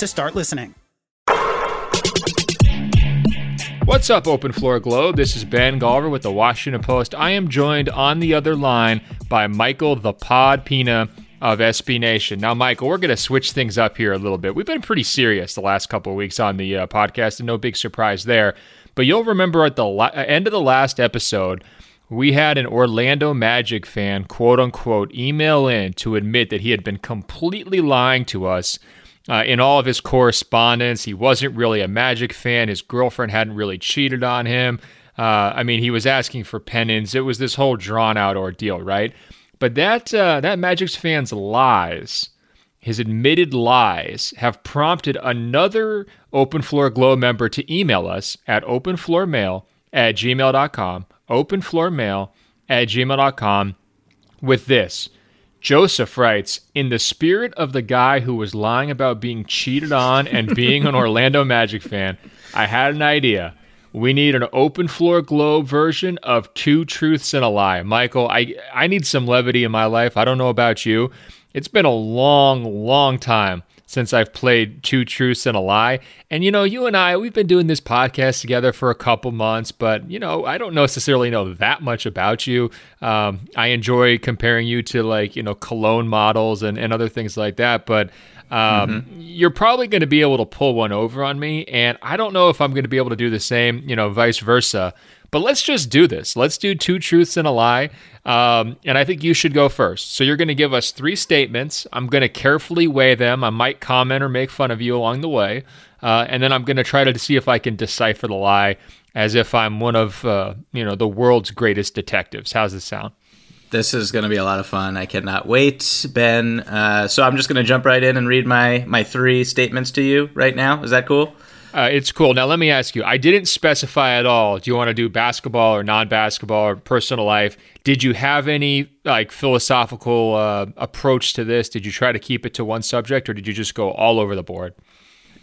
to start listening. What's up, Open Floor Globe? This is Ben Golliver with the Washington Post. I am joined on the other line by Michael the Pod Pina of SB Nation. Now, Michael, we're going to switch things up here a little bit. We've been pretty serious the last couple weeks on the uh, podcast, and no big surprise there. But you'll remember at the la- end of the last episode, we had an Orlando Magic fan, quote unquote, email in to admit that he had been completely lying to us uh, in all of his correspondence. He wasn't really a Magic fan. His girlfriend hadn't really cheated on him. Uh, I mean, he was asking for penance. It was this whole drawn out ordeal, right? But that uh, that Magic's fans' lies, his admitted lies, have prompted another Open Floor Globe member to email us at openfloormail at gmail.com, openfloormail at gmail.com with this. Joseph writes, in the spirit of the guy who was lying about being cheated on and being an Orlando Magic fan, I had an idea. We need an open floor globe version of two truths and a lie. Michael, I I need some levity in my life. I don't know about you. It's been a long, long time since I've played Two Truths and a Lie. And, you know, you and I, we've been doing this podcast together for a couple months, but, you know, I don't necessarily know that much about you. Um, I enjoy comparing you to, like, you know, cologne models and, and other things like that. But, um, mm-hmm. you're probably going to be able to pull one over on me. And I don't know if I'm going to be able to do the same, you know, vice versa. But let's just do this. Let's do two truths and a lie. Um, and I think you should go first. So you're going to give us three statements. I'm going to carefully weigh them. I might comment or make fun of you along the way. Uh, and then I'm going to try to see if I can decipher the lie as if I'm one of uh, you know the world's greatest detectives. How's this sound? This is going to be a lot of fun. I cannot wait, Ben. Uh, so I'm just going to jump right in and read my my three statements to you right now. Is that cool? Uh, it's cool. Now, let me ask you I didn't specify at all. Do you want to do basketball or non basketball or personal life? Did you have any like philosophical uh, approach to this? Did you try to keep it to one subject or did you just go all over the board?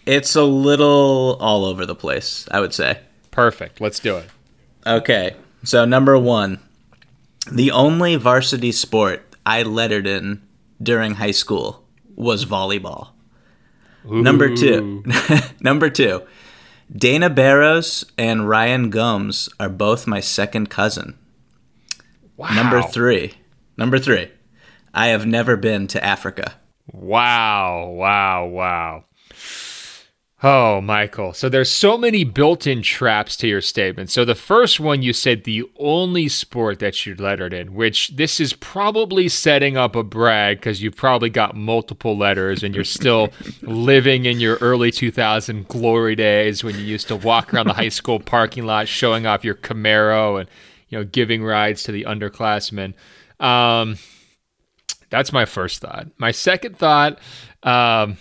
It's a little all over the place, I would say. Perfect. Let's do it. Okay. So, number one, the only varsity sport I lettered in during high school was volleyball. Ooh. Number two, number two, Dana Barros and Ryan Gomes are both my second cousin. Wow. Number three, number three, I have never been to Africa. Wow! Wow! Wow! Oh, Michael. So there's so many built-in traps to your statement. So the first one you said the only sport that you lettered in, which this is probably setting up a brag because you've probably got multiple letters and you're still living in your early 2000 glory days when you used to walk around the high school parking lot showing off your Camaro and you know giving rides to the underclassmen. Um, that's my first thought. My second thought. Um,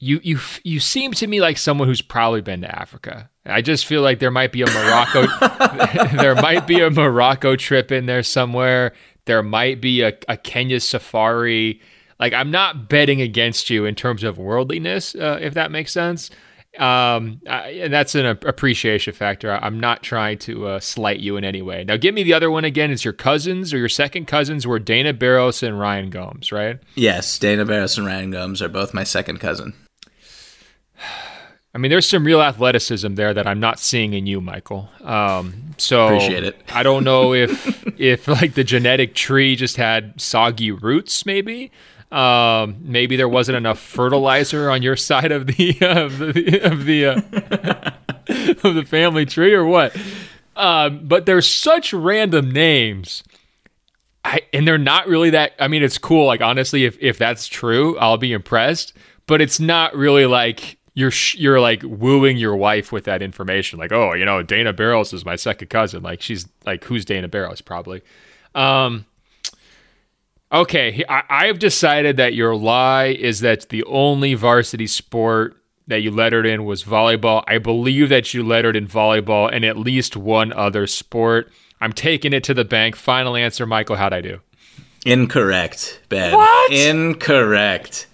you you you seem to me like someone who's probably been to Africa. I just feel like there might be a Morocco there might be a Morocco trip in there somewhere. There might be a, a Kenya safari. Like I'm not betting against you in terms of worldliness, uh, if that makes sense. Um, I, and that's an appreciation factor. I'm not trying to uh, slight you in any way. Now, give me the other one again. It's your cousins or your second cousins were Dana Barros and Ryan Gomes, right? Yes, Dana Barros and Ryan Gomes are both my second cousin. I mean, there's some real athleticism there that I'm not seeing in you, Michael. Um, so appreciate it. I don't know if if like the genetic tree just had soggy roots, maybe. Um, maybe there wasn't enough fertilizer on your side of the of the of the, uh, of the family tree, or what? Um, but there's such random names. I, and they're not really that. I mean, it's cool. Like honestly, if if that's true, I'll be impressed. But it's not really like you're you're like wooing your wife with that information like oh you know dana barros is my second cousin. Like she's like who's dana barros probably. Um okay I, i've decided that your lie is that the only varsity sport that you lettered in was volleyball. I believe that you lettered in volleyball and at least one other sport. I'm taking it to the bank. Final answer michael how'd i do? Incorrect ben. What? Incorrect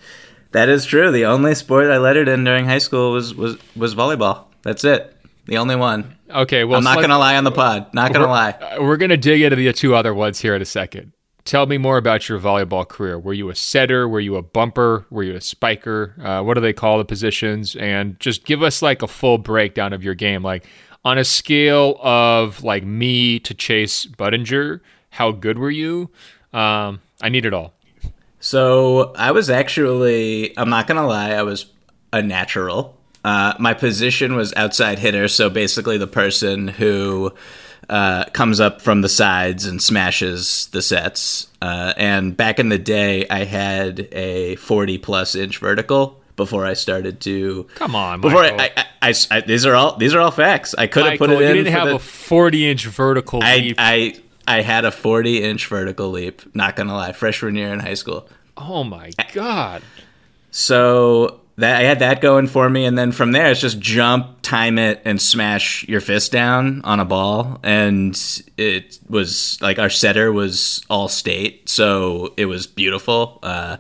that is true. The only sport I lettered in during high school was was was volleyball. That's it. The only one. Okay, well, I'm not gonna lie on the pod. Not gonna lie. Uh, we're gonna dig into the two other ones here in a second. Tell me more about your volleyball career. Were you a setter? Were you a bumper? Were you a spiker? Uh, what do they call the positions? And just give us like a full breakdown of your game. Like on a scale of like me to Chase Budinger, how good were you? Um, I need it all. So I was actually, I'm not going to lie, I was a natural. Uh, my position was outside hitter, so basically the person who uh, comes up from the sides and smashes the sets. Uh, and back in the day, I had a 40 plus inch vertical before I started to. Come on, before I, I, I, I, these are all these are all facts. I could have put it in. You didn't have the, a 40 inch vertical leap. I I had a 40 inch vertical leap. Not gonna lie, freshman year in high school. Oh my god! So that I had that going for me, and then from there it's just jump, time it, and smash your fist down on a ball. And it was like our setter was all state, so it was beautiful. Uh,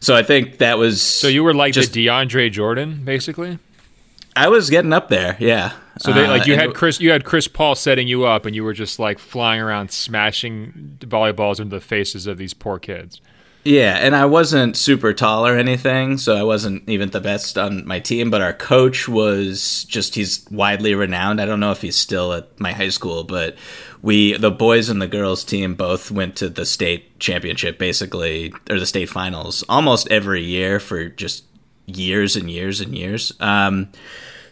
so I think that was. So you were like just, the DeAndre Jordan, basically. I was getting up there, yeah. So they like you uh, had Chris, you had Chris Paul setting you up, and you were just like flying around, smashing volleyballs into the faces of these poor kids. Yeah, and I wasn't super tall or anything, so I wasn't even the best on my team. But our coach was just, he's widely renowned. I don't know if he's still at my high school, but we, the boys and the girls team, both went to the state championship basically, or the state finals almost every year for just years and years and years. Um,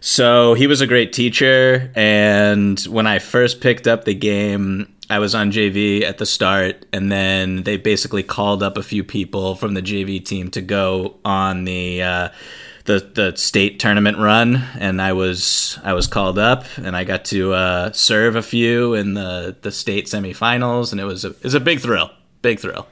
so he was a great teacher. And when I first picked up the game, I was on JV at the start, and then they basically called up a few people from the JV team to go on the uh, the the state tournament run, and I was I was called up, and I got to uh, serve a few in the the state semifinals, and it was a it was a big thrill, big thrill.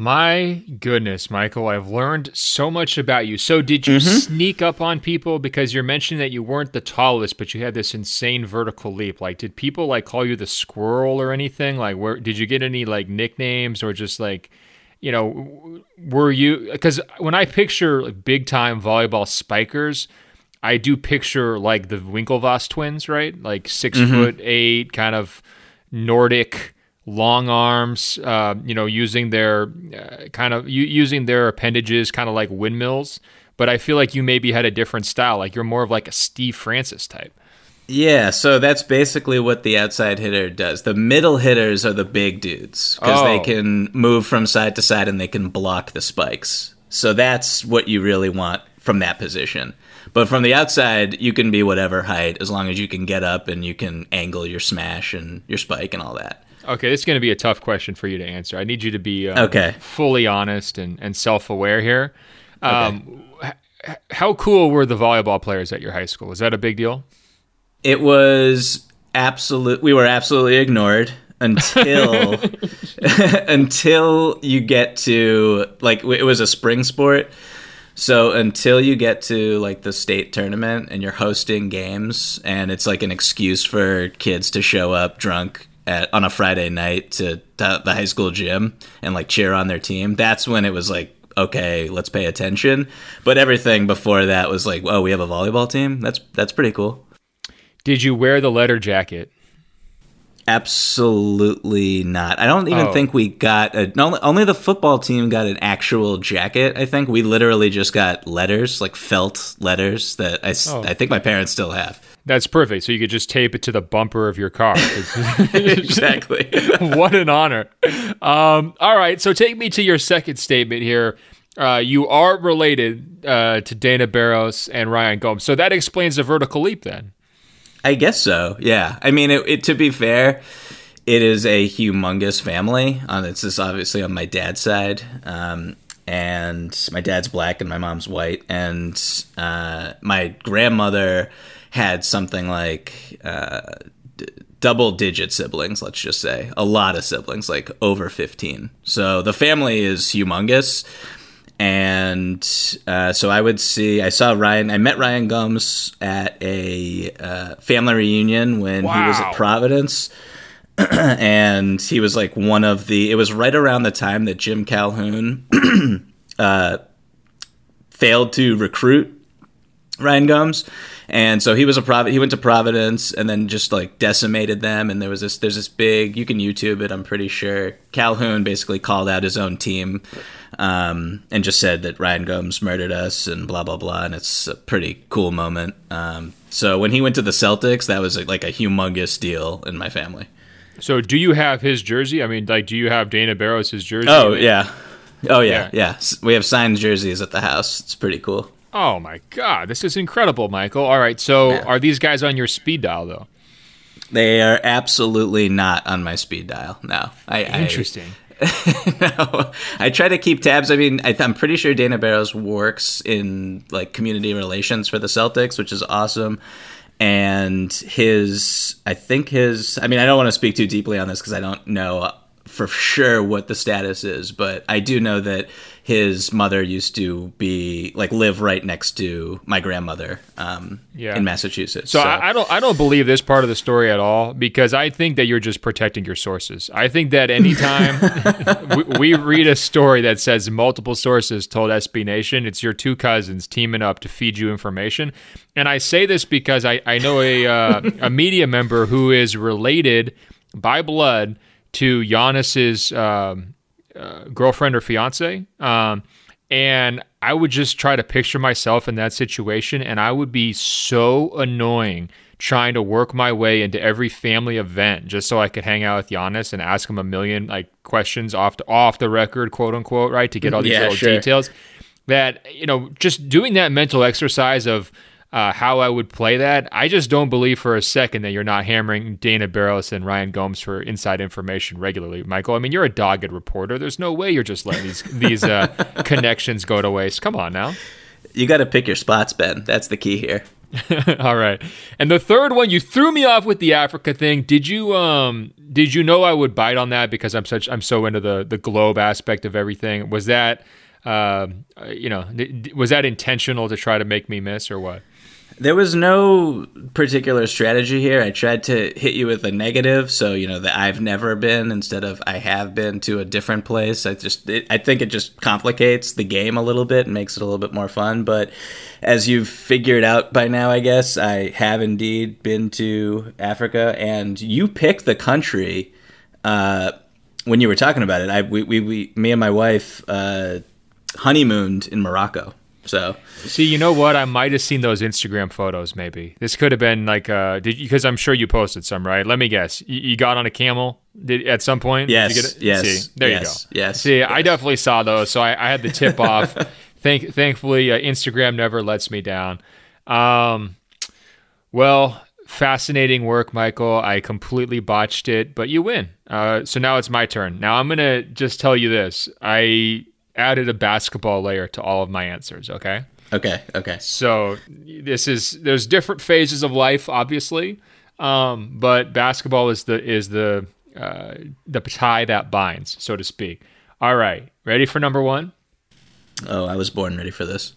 My goodness, Michael, I've learned so much about you. So, did you mm-hmm. sneak up on people because you're mentioning that you weren't the tallest, but you had this insane vertical leap? Like, did people like call you the squirrel or anything? Like, where did you get any like nicknames or just like, you know, were you? Because when I picture like, big time volleyball spikers, I do picture like the Winklevoss twins, right? Like 6 mm-hmm. foot eight, kind of Nordic long arms, uh, you know, using their uh, kind of u- using their appendages kind of like windmills. But I feel like you maybe had a different style. Like you're more of like a Steve Francis type. Yeah, so that's basically what the outside hitter does. The middle hitters are the big dudes because oh. they can move from side to side and they can block the spikes. So that's what you really want from that position. But from the outside, you can be whatever height as long as you can get up and you can angle your smash and your spike and all that. Okay, this is going to be a tough question for you to answer. I need you to be um, Okay. fully honest and, and self aware here. Um, h- how cool were the volleyball players at your high school? Was that a big deal? It was absolute. We were absolutely ignored until until you get to like it was a spring sport. So until you get to like the state tournament and you're hosting games and it's like an excuse for kids to show up drunk at, on a Friday night to, to the high school gym and like cheer on their team, that's when it was like okay, let's pay attention. But everything before that was like, oh, we have a volleyball team. That's that's pretty cool. Did you wear the letter jacket? Absolutely not. I don't even Oh. think we got a. Only, only the football team got an actual jacket. I think we literally just got letters, like felt letters that I, Oh. I think my parents still have. That's perfect. So you could just tape it to the bumper of your car. exactly. what an honor. Um, all right. So take me to your second statement here. Uh, you are related uh, to Dana Barros and Ryan Gomes. So that explains the vertical leap then. I guess so. Yeah. I mean, it, it, to be fair, it is a humongous family. On it's just obviously on my dad's side, um, and my dad's black and my mom's white, and uh, my grandmother had something like. Uh, d- Double digit siblings, let's just say. A lot of siblings, like over 15. So the family is humongous and uh, so I would see. I saw Ryan. I met Ryan Gomes at a uh, family reunion when he was at Providence, and he was like one of the. It was right around the time that Jim Calhoun uh, failed to recruit Ryan Gomes. And so he was a private. he went to Providence and then just like decimated them and there was this there's this big you can YouTube it I'm pretty sure Calhoun basically called out his own team um, and just said that Ryan Gomes murdered us and blah blah blah and it's a pretty cool moment um, so when he went to the Celtics that was like a humongous deal in my family So do you have his jersey? I mean, like, do you have Dana Barros' jersey? oh yeah oh yeah Yeah. yeah we have signed jerseys at the house it's pretty cool Oh my God, this is incredible, Michael. All right, so Yeah. are these guys on your speed dial though? they are absolutely not on my speed dial no I, I Interesting. no, I try to keep tabs. I mean, I, I'm pretty sure Dana Barros works in like community relations for the Celtics, which is awesome. And his, I think his, I mean, I don't want to speak too deeply on this because I don't know for sure what the status is, but I do know that his mother used to be like live right next to my grandmother um, Yeah. in Massachusetts. So, I, I don't I don't believe this part of the story at all because I think that you're just protecting your sources. I think that anytime we, we read a story that says multiple sources told SB Nation, it's your two cousins teaming up to feed you information. And I say this because I, I know a uh, a media member who is related by blood to Giannis's um, uh, girlfriend or fiance. Um, and I would just try to picture myself in that situation, and I would be so annoying trying to work my way into every family event just so I could hang out with Giannis and ask him a million like questions off the, off the record, quote unquote, right, to get all these Yeah, little sure. details. That you know, just doing that mental exercise of uh, how I would play that, I just don't believe for a second that you're not hammering Dana Barros and Ryan Gomes for inside information regularly, Michael. I mean, you're a dogged reporter. There's no way you're just letting these these uh, connections go to waste. Come on now. you got to pick your spots, Ben. That's the key here. All right. And the third one, you threw me off with the Africa thing. Did you um did you know I would bite on that because I'm such I'm so into the the globe aspect of everything? Was that um uh, you know, was that intentional to try to make me miss or what? There was no particular strategy here. I tried to hit you with a negative, so you know that I've never been instead of I have been to a different place. I just it, I think it just complicates the game a little bit and makes it a little bit more fun. But as you've figured out by now, I guess I have indeed been to Africa, and you picked the country uh, when you were talking about it. I we, we, we me and my wife uh, honeymooned in Morocco. So See, you know what? I might have seen those Instagram photos. Maybe this could have been like, uh, did because I'm sure you posted some, right? Let me guess. You, you got on a camel did, at some point. Did Yes, you get it? yes, See, there yes, you go. yes, See, I definitely saw those, so I, I had the tip off. Thank, thankfully, uh, Instagram never lets me down. Um, well, fascinating work, Michael. I completely botched it, but you win. Uh, so now it's my turn. Now I'm gonna just tell you this. I added a basketball layer to all of my answers. Okay. Okay. Okay. So this is there's different phases of life, obviously, um, but basketball is the is the uh, the tie that binds, so to speak. All right, ready for number one? Oh, I was born ready for this.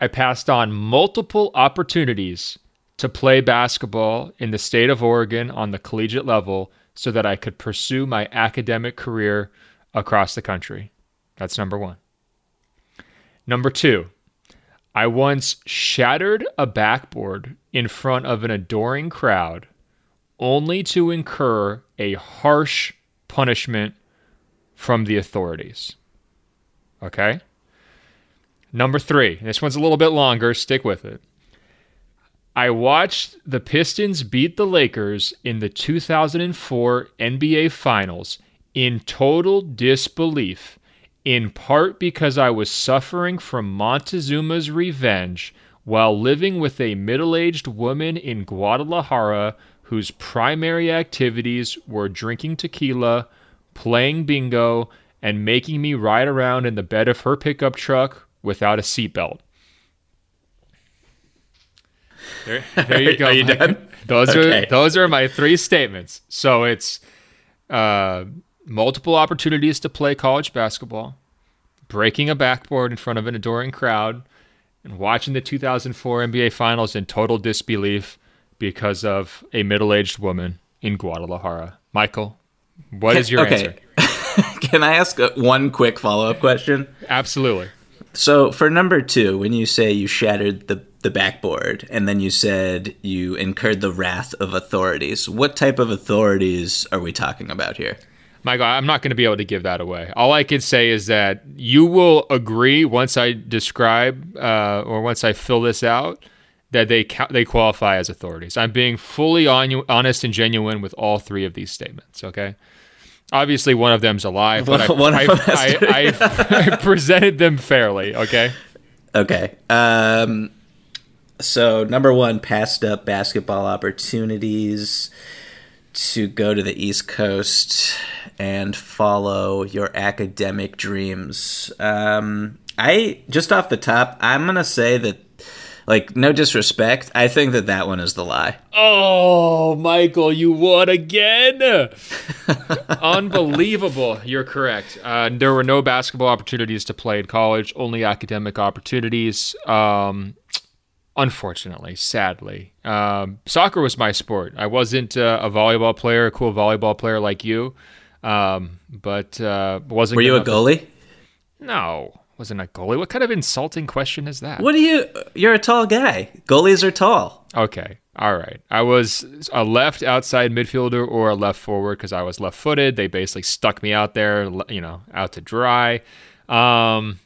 I passed on multiple opportunities to play basketball in the state of Oregon on the collegiate level so that I could pursue my academic career across the country. That's number one. Number two, I once shattered a backboard in front of an adoring crowd only to incur a harsh punishment from the authorities. Okay? Number three, this one's a little bit longer, stick with it. I watched the Pistons beat the Lakers in the 2004 NBA Finals in total disbelief, in part because I was suffering from Montezuma's revenge while living with a middle aged woman in Guadalajara whose primary activities were drinking tequila, playing bingo, and making me ride around in the bed of her pickup truck without a seatbelt. There, there you go. Are you done? Those Okay. are those are my three statements. So it's uh, multiple opportunities to play college basketball, breaking a backboard in front of an adoring crowd, and watching the 2004 NBA Finals in total disbelief because of a middle-aged woman in Guadalajara. Michael, what is your okay. answer? Can I ask one quick follow up question? Absolutely. So for number two, when you say you shattered the the backboard and then you said you incurred the wrath of authorities, what type of authorities are we talking about here? Michael, I'm not going to be able to give that away. All I can say is that you will agree once I describe uh, or once I fill this out that they ca- they qualify as authorities. I'm being fully on- honest and genuine with all three of these statements. Okay. Obviously, one of them's a lie, but I, One of I, I, I, I presented them fairly. Okay. Okay. Um, so number one, passed up basketball opportunities to go to the East Coast and follow your academic dreams. Um, I just off the top, I'm gonna say that, like, no disrespect, I think that that one is the lie. Oh, Michael, you won again. Unbelievable. You're correct. Uh, there were no basketball opportunities to play in college, only academic opportunities. Um, unfortunately, sadly. Um, soccer was my sport. I wasn't uh, a volleyball player, a cool volleyball player like you, um, but uh, wasn't. Were you a goalie? No, wasn't a goalie. What kind of insulting question is that? What do you? You're a tall guy. Goalies are tall. Okay. All right. I was a left outside midfielder or a left forward because I was left footed. They basically stuck me out there, you know, out to dry. Um,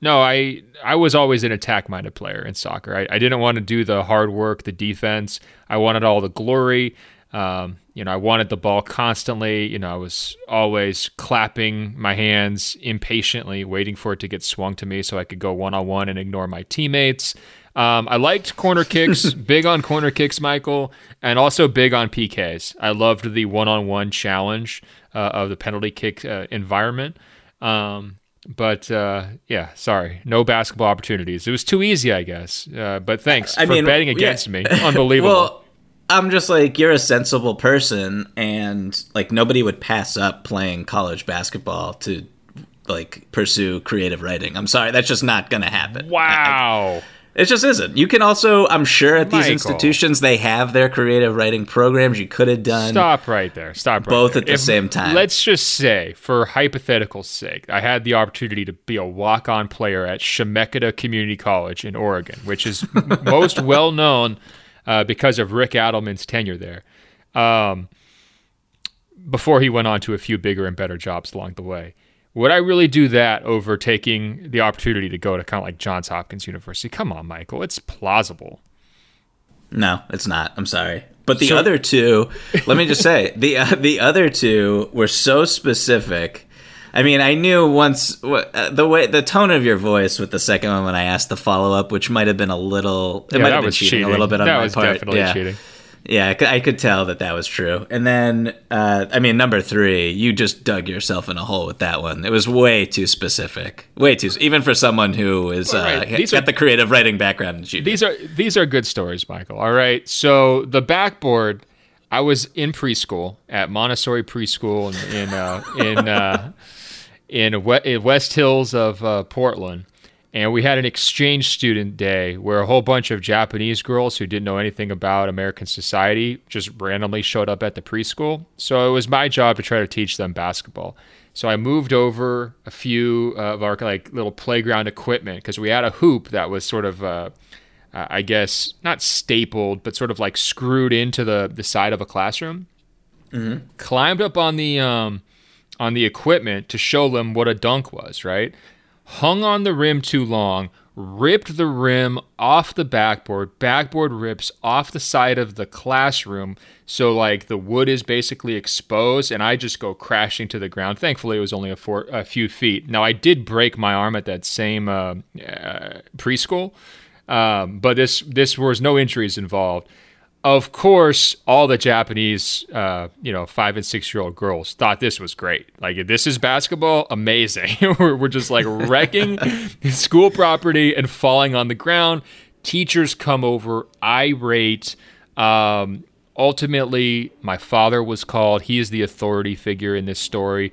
no, I I was always an attack minded player in soccer. I, I didn't want to do the hard work, the defense. I wanted all the glory. Um, you know, I wanted the ball constantly. You know, I was always clapping my hands impatiently, waiting for it to get swung to me so I could go one on one and ignore my teammates. Um, I liked corner kicks, big on corner kicks, Michael, and also big on PKs. I loved the one on one challenge uh, of the penalty kick uh, environment. Um, but uh, yeah, sorry, no basketball opportunities. It was too easy, I guess. Uh, but thanks I for mean, betting yeah. against me. Unbelievable. Well, I'm just like you're a sensible person, and like nobody would pass up playing college basketball to like pursue creative writing. I'm sorry, that's just not gonna happen. wow. It just isn't. You can also, I'm sure, at these Michael. institutions they have their creative writing programs. You could have done. Stop right there. Stop right both there. at the same time. Let's just say, for hypothetical sake, I had the opportunity to be a walk-on player at Chemeketa Community College in Oregon, which is most well known uh, because of Rick Adelman's tenure there. Um, before he went on to a few bigger and better jobs along the way. Would I really do that over taking the opportunity to go to kind of like Johns Hopkins University? Come on, Michael. It's plausible. No, it's not. I'm sorry. But the So- other two, let me just say, the uh, the other two were so specific I mean, I knew once uh, the way the tone of your voice with the second one when I asked the follow up, which might have been a little, it Yeah, might have been cheating, cheating. a little bit on That my was part. definitely yeah. cheating. Yeah, I could, tell that that was true. And then, uh, I mean, number three, you just dug yourself in a hole with that one. It was way too specific, way too, even for someone who is uh, right. ha- These got are- the creative writing background. that you do. These are these are good stories, Michael. All right. So the backboard, I was in preschool at Montessori preschool in in uh, in, uh, in, in West Hills of uh, Portland, and we had an exchange student day where a whole bunch of Japanese girls who didn't know anything about American society just randomly showed up at the preschool. So it was my job to try to teach them basketball. So I moved over a few of our like little playground equipment because we had a hoop that was sort of. Uh, I guess not stapled, but sort of like screwed into the the side of a classroom. Climbed up on the um, on the equipment to show them what a dunk was. Right, hung on the rim too long, ripped the rim off the backboard. Backboard rips off the side of the classroom, so like the wood is basically exposed, and I just go crashing to the ground. Thankfully, it was only a, four, a few feet. Now I did break my arm at that same uh, uh, preschool. Um, but this this was no injuries involved. Of course, all the Japanese, uh, you know, five and six year old girls thought this was great. Like, this is basketball, amazing. we're, we're just like wrecking school property and falling on the ground. Teachers come over irate. Um, ultimately, my father was called. He is the authority figure in this story.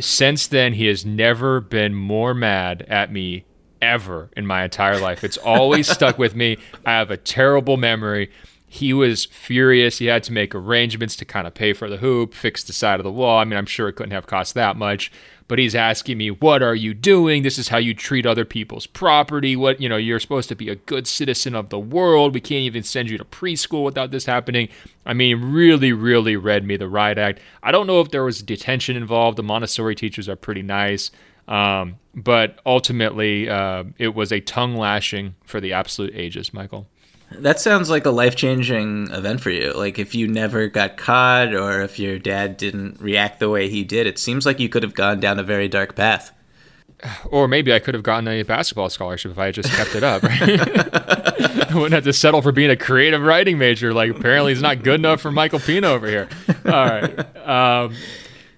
Since then, he has never been more mad at me ever in my entire life. It's always stuck with me. I have a terrible memory. He was furious. He had to make arrangements to kind of pay for the hoop, fix the side of the wall. I mean, I'm sure it couldn't have cost that much, but he's asking me, "What are you doing? This is how you treat other people's property. What, you know, you're supposed to be a good citizen of the world. We can't even send you to preschool without this happening." I mean, really really read me the riot act. I don't know if there was detention involved. The Montessori teachers are pretty nice. Um, but ultimately, uh, it was a tongue lashing for the absolute ages, Michael. That sounds like a life changing event for you. Like if you never got caught or if your dad didn't react the way he did, it seems like you could have gone down a very dark path. Or maybe I could have gotten a basketball scholarship if I had just kept it up. Right? I wouldn't have to settle for being a creative writing major. Like apparently, it's not good enough for Michael Pina over here. All right. Um,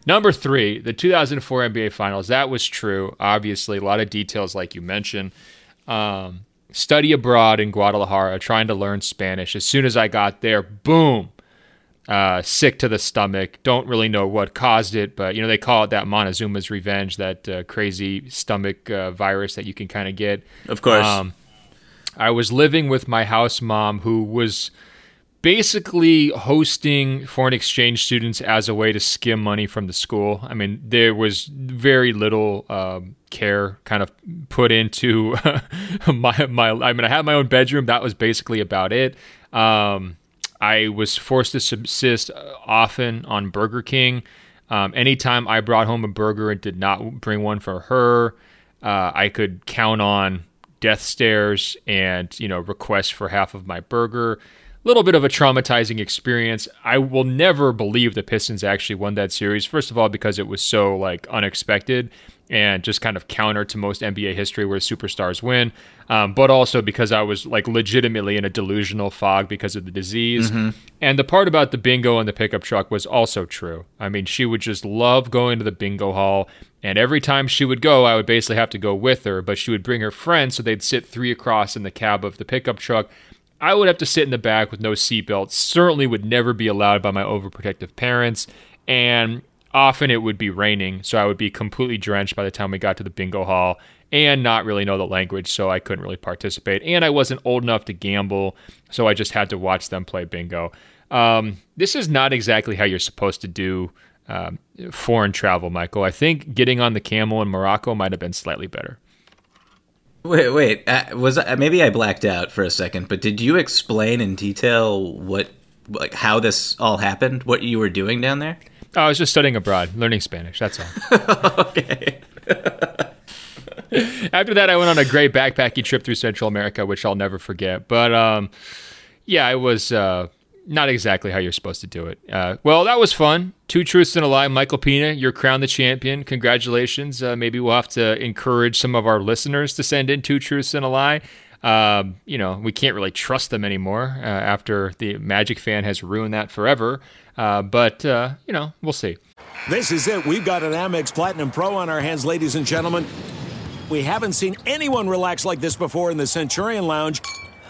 number three, the 2004 NBA Finals. That was true. Obviously, a lot of details, like you mentioned. Um, study abroad in Guadalajara, trying to learn Spanish. As soon as I got there, boom, uh, sick to the stomach. Don't really know what caused it, but you know they call it that Montezuma's revenge, that uh, crazy stomach uh, virus that you can kind of get. Of course. Um, I was living with my house mom, who was basically hosting foreign exchange students as a way to skim money from the school. I mean, there was very little um, care kind of put into my my. I mean, I had my own bedroom. That was basically about it. Um, I was forced to subsist often on Burger King. Um, anytime I brought home a burger and did not bring one for her, uh, I could count on death stares and you know requests for half of my burger little bit of a traumatizing experience. I will never believe the Pistons actually won that series. First of all, because it was so like unexpected and just kind of counter to most NBA history where superstars win. Um, but also because I was like legitimately in a delusional fog because of the disease. And the part about the bingo and the pickup truck was also true. I mean, she would just love going to the bingo hall. And every time she would go, I would basically have to go with her, but she would bring her friends so they'd sit three across in the cab of the pickup truck. I would have to sit in the back with no seatbelt. Certainly would never be allowed by my overprotective parents. And often it would be raining, so I would be completely drenched by the time we got to the bingo hall and not really know the language, so I couldn't really participate. And I wasn't old enough to gamble, so I just had to watch them play bingo. Um, this is not exactly how you're supposed to do um, foreign travel, Michael. I think getting on the camel in Morocco might have been slightly better. Wait, wait. Uh, was I, maybe I blacked out for a second? But did you explain in detail what, like, how this all happened? What you were doing down there? Oh, I was just studying abroad, learning Spanish. That's all. okay. After that, I went on a great backpacking trip through Central America, which I'll never forget. But um, yeah, I was uh, not exactly how you're supposed to do it. Uh, well, that was fun. Two truths and a lie. Michael Pina, you're crowned the champion. Congratulations. Uh, maybe we'll have to encourage some of our listeners to send in two truths and a lie. Um, you know, we can't really trust them anymore uh, after the Magic fan has ruined that forever. Uh, but, uh, you know, we'll see. This is it. We've got an Amex Platinum Pro on our hands, ladies and gentlemen. We haven't seen anyone relax like this before in the Centurion Lounge.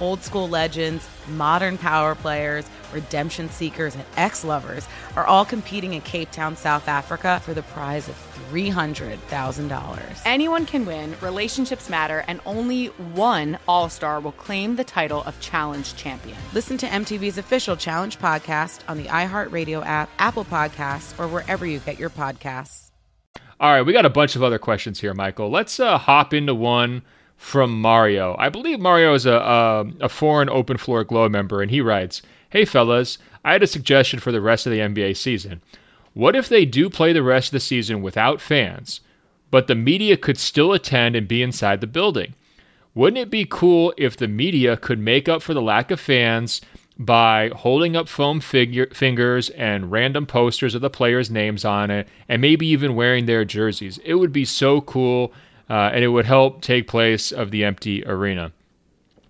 Old school legends, modern power players, redemption seekers, and ex lovers are all competing in Cape Town, South Africa for the prize of $300,000. Anyone can win, relationships matter, and only one All Star will claim the title of Challenge Champion. Listen to MTV's official Challenge podcast on the iHeartRadio app, Apple Podcasts, or wherever you get your podcasts. All right, we got a bunch of other questions here, Michael. Let's uh, hop into one from Mario. I believe Mario is a, a, a foreign Open Floor Globe member, and he writes Hey, fellas, I had a suggestion for the rest of the NBA season. What if they do play the rest of the season without fans, but the media could still attend and be inside the building? Wouldn't it be cool if the media could make up for the lack of fans by holding up foam figure, fingers and random posters of the players' names on it, and maybe even wearing their jerseys? It would be so cool, uh, and it would help take place of the empty arena.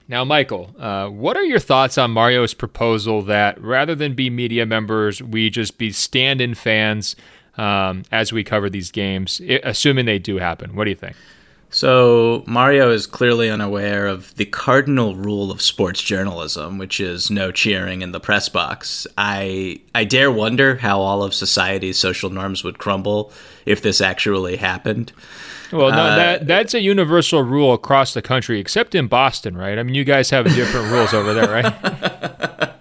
Now, Michael, uh, what are your thoughts on Mario's proposal that rather than be media members, we just be stand in fans um, as we cover these games, assuming they do happen? What do you think? So, Mario is clearly unaware of the cardinal rule of sports journalism, which is no cheering in the press box. I, I dare wonder how all of society's social norms would crumble if this actually happened. Well, no, uh, that that's a universal rule across the country, except in Boston, right? I mean, you guys have different rules over there, right?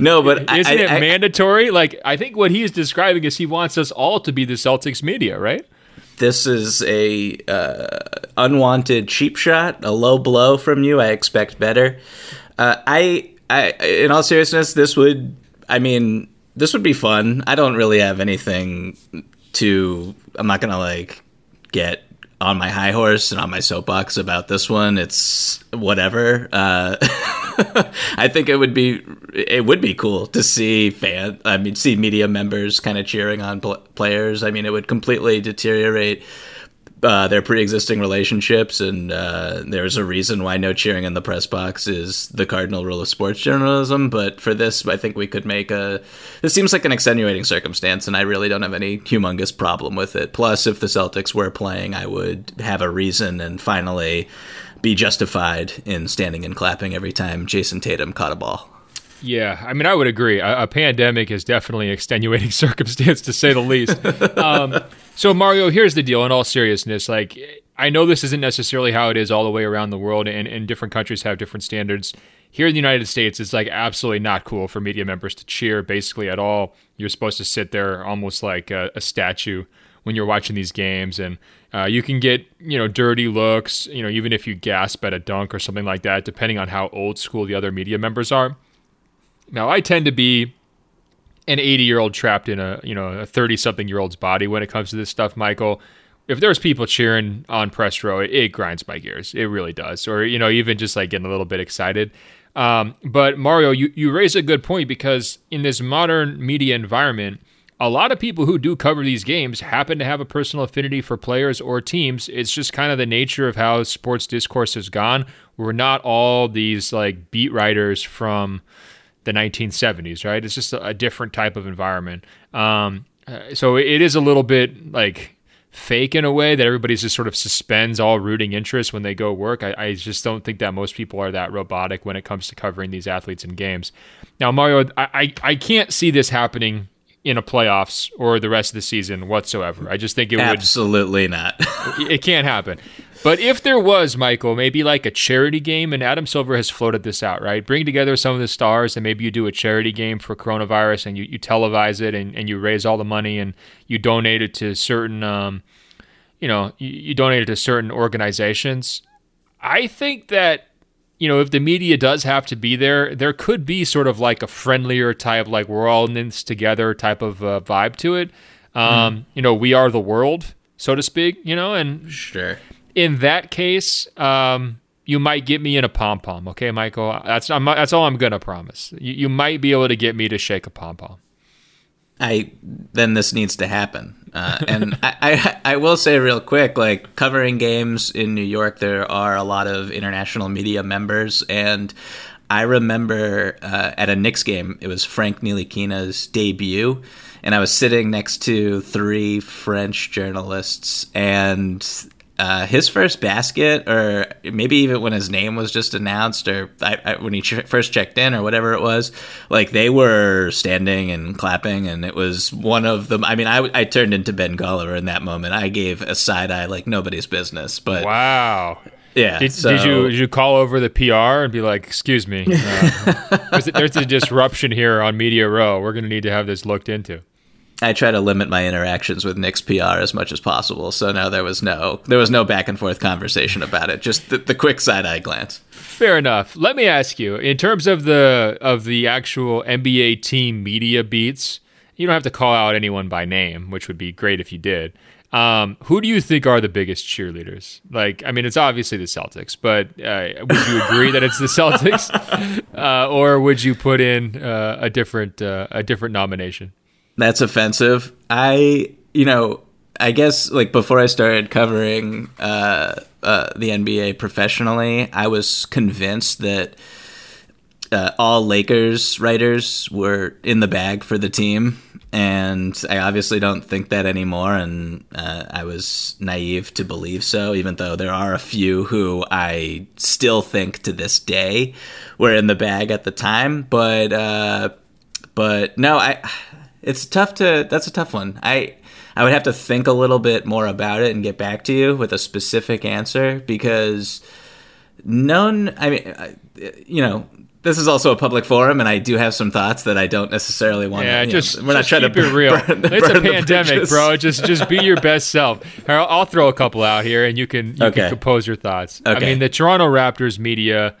no, but isn't I, it I, mandatory? Like, I think what he's describing is he wants us all to be the Celtics media, right? This is a uh, unwanted cheap shot, a low blow from you. I expect better. Uh, I, I, in all seriousness, this would, I mean, this would be fun. I don't really have anything to I'm not gonna like get on my high horse and on my soapbox about this one. It's whatever. Uh, I think it would be it would be cool to see fan. I mean, see media members kind of cheering on pl- players. I mean, it would completely deteriorate uh, their pre-existing relationships, and uh, there's a reason why no cheering in the press box is the cardinal rule of sports journalism. But for this, I think we could make a. This seems like an extenuating circumstance, and I really don't have any humongous problem with it. Plus, if the Celtics were playing, I would have a reason and finally be justified in standing and clapping every time Jayson Tatum caught a ball. Yeah, I mean, I would agree. A, a pandemic is definitely an extenuating circumstance, to say the least. um, so, Mario, here's the deal. In all seriousness, like I know this isn't necessarily how it is all the way around the world, and, and different countries have different standards. Here in the United States, it's like absolutely not cool for media members to cheer basically at all. You're supposed to sit there almost like a, a statue when you're watching these games, and uh, you can get you know dirty looks. You know, even if you gasp at a dunk or something like that, depending on how old school the other media members are. Now, I tend to be an 80 year old trapped in a you know a 30 something year old's body when it comes to this stuff, Michael. If there's people cheering on press row, it, it, grinds my gears. It really does. Or you know, even just like getting a little bit excited. Um, but Mario, you you raise a good point because in this modern media environment, a lot of people who do cover these games happen to have a personal affinity for players or teams. It's just kind of the nature of how sports discourse has gone. We're not all these like beat writers from the 1970s, right? It's just a, a different type of environment. Um, uh, so it is a little bit like fake in a way that everybody's just sort of suspends all rooting interest when they go work. I, I, just don't think that most people are that robotic when it comes to covering these athletes and games. Now, Mario, I, I, I can't see this happening in a playoffs or the rest of the season whatsoever. I just think it would absolutely not. it can't happen. But if there was, Michael, maybe like a charity game, and Adam Silver has floated this out, right? Bring together some of the stars, and maybe you do a charity game for coronavirus, and you, you televise it, and, and you raise all the money, and you donate it to certain, um, you know, you, you donate it to certain organizations. I think that you know, if the media does have to be there, there could be sort of like a friendlier type, like we're all in this together type of uh, vibe to it. Um, mm. You know, we are the world, so to speak. You know, and sure, in that case, um, you might get me in a pom pom. Okay, Michael, that's I'm, that's all I'm gonna promise. You, you might be able to get me to shake a pom pom. I then this needs to happen. Uh, and I, I, I will say real quick, like covering games in New York, there are a lot of international media members, and I remember uh, at a Knicks game, it was Frank Ntilikina's debut, and I was sitting next to three French journalists, and uh, his first basket, or maybe even when his name was just announced, or I, I, when he ch- first checked in, or whatever it was, like they were standing and clapping, and it was one of them. I mean, I, I turned into Ben Golliver in that moment. I gave a side eye like nobody's business. But wow, yeah. Did, so, did, you did you call over the PR and be like, "Excuse me, uh, there's, there's a disruption here on Media Row. We're going to need to have this looked into." I try to limit my interactions with Knicks PR as much as possible. So no, there was no there was no back and forth conversation about it. Just the, the quick side eye glance. Fair enough. Let me ask you, in terms of the of the actual NBA team media beats, you don't have to call out anyone by name, which would be great if you did. Um, who do you think are the biggest cheerleaders? Like, I mean, it's obviously the Celtics, but uh, would you agree that it's the Celtics, uh, or would you put in uh, a different uh, a different nomination? That's offensive. I, you know, I guess like before I started covering uh, uh, the NBA professionally, I was convinced that uh, all Lakers writers were in the bag for the team, and I obviously don't think that anymore. And uh, I was naive to believe so, even though there are a few who I still think to this day were in the bag at the time. But uh, but no, I it's tough to. That's a tough one. I I would have to think a little bit more about it and get back to you with a specific answer because none. I mean, you know, this is also a public forum, and I do have some thoughts that I don't necessarily want. Yeah, to, just know, we're just not trying to be real. Burn, it's burn a pandemic, bro. Just just be your best self. I'll, I'll throw a couple out here, and you can you Okay. can compose your thoughts. I mean, the Toronto Raptors media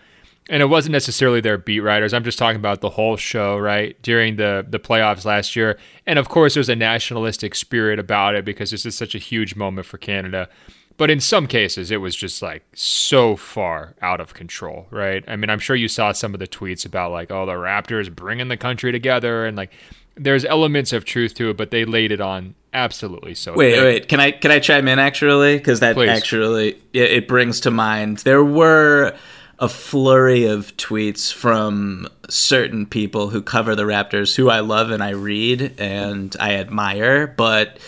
and it wasn't necessarily their beat writers. I'm just talking about the whole show, right? During the the playoffs last year, and of course, there's a nationalistic spirit about it because this is such a huge moment for Canada. But in some cases, it was just like so far out of control, right? I mean, I'm sure you saw some of the tweets about like, oh, the Raptors bringing the country together, and like, there's elements of truth to it, but they laid it on absolutely so. Wait, wait. Can I can I chime in actually? Because that Please. actually it, it brings to mind there were a flurry of tweets from certain people who cover the Raptors, who I love and I read and I admire, but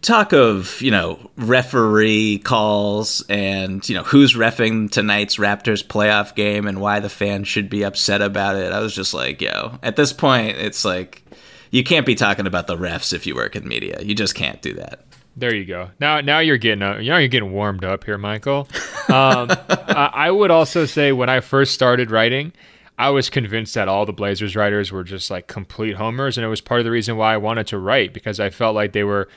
talk of you know referee calls and you know who's refing tonight's Raptors playoff game and why the fans should be upset about it. I was just like, yo, at this point, it's like you can't be talking about the refs if you work in media. You just can't do that. There you go. Now, now you're getting uh, now you're getting warmed up here, Michael. Um, I, I would also say when I first started writing, I was convinced that all the Blazers writers were just like complete homers, and it was part of the reason why I wanted to write because I felt like they were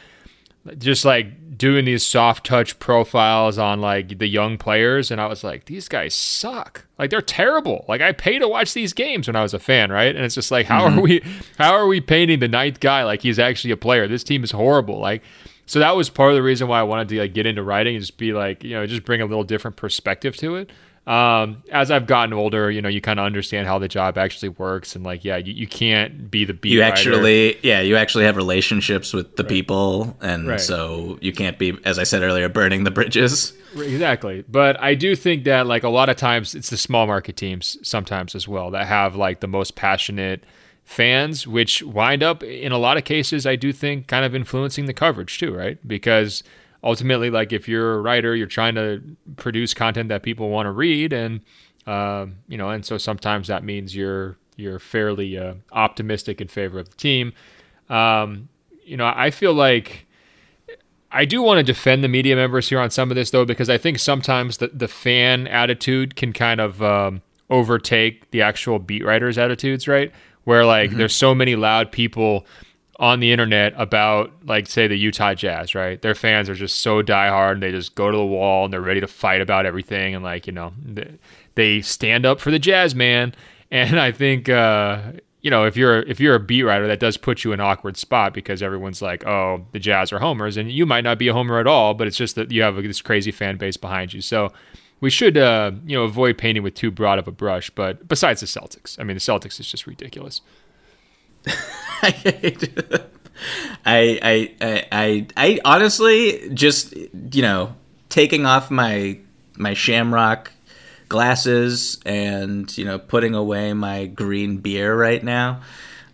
just like doing these soft touch profiles on like the young players, and I was like, these guys suck. Like they're terrible. Like I pay to watch these games when I was a fan, right? And it's just like, how Mhm. are we? How are we painting the ninth guy like he's actually a player? This team is horrible. Like. So that was part of the reason why I wanted to like get into writing and just be like, you know, just bring a little different perspective to it. Um, as I've gotten older, you know, you kind of understand how the job actually works, and like, yeah, you, you can't be the beat. you writer. actually yeah you actually have relationships with the people and Right. so you can't be as i said earlier burning the bridges Exactly. But I do think that like a lot of times it's the small market teams sometimes as well that have like the most passionate fans, which wind up in a lot of cases, I do think kind of influencing the coverage too, right? Because ultimately, like if you're a writer, you're trying to produce content that people want to read. And, um, you know, and so sometimes that means you're, you're fairly uh, optimistic in favor of the team. Um, you know, I feel like I do want to defend the media members here on some of this though, because I think sometimes the, the fan attitude can kind of um, overtake the actual beat writers' attitudes, right? Where like there's so many loud people on the internet about like say the Utah Jazz, right? Their fans are just so diehard and they just go to the wall and they're ready to fight about everything and like, you know, they, they stand up for the Jazz man. And I think uh you know, if you're if you're a beat writer, that does put you in an awkward spot because everyone's like, "Oh, the Jazz are homers," and you might not be a homer at all, but it's just that you have this crazy fan base behind you. So we should, uh, you know, avoid painting with too broad of a brush. But besides the Celtics, I mean, the Celtics is just ridiculous. I, I I I I honestly just you know taking off my my shamrock glasses and you know putting away my green beer right now.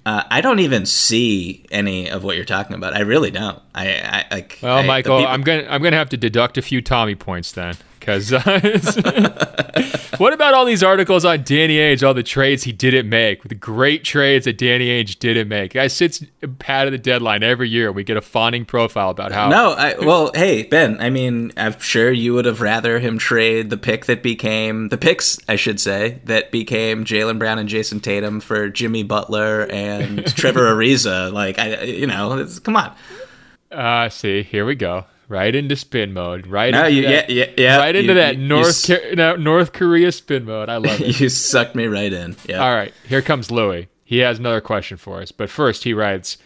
Uh, I don't even see any of what you're talking about. I really don't. I, I like. Well, I- Michael, people- I'm gonna I'm gonna have to deduct a few Tommy points then, because what about all these articles on Danny Ainge, all the trades he didn't make, the great trades that Danny Ainge didn't make? Guy sits pat of the deadline every year. We get a fawning profile about how No, I, well, hey Ben. I mean, I'm sure you would have rather him trade the pick that became the picks, I should say, that became Jaylen Brown and Jayson Tatum for Jimmy Butler and Trevor Ariza. Like, I, you know, it's, come on. Uh, see, here we go. Right into spin mode. Right No, into you- that, yeah, yeah, yeah, Right into you- that you- you North s- Ca- no, North Korea spin mode. I love it. you sucked me right in. Yeah. All right, here comes Louis. He has another question for us. But first, he writes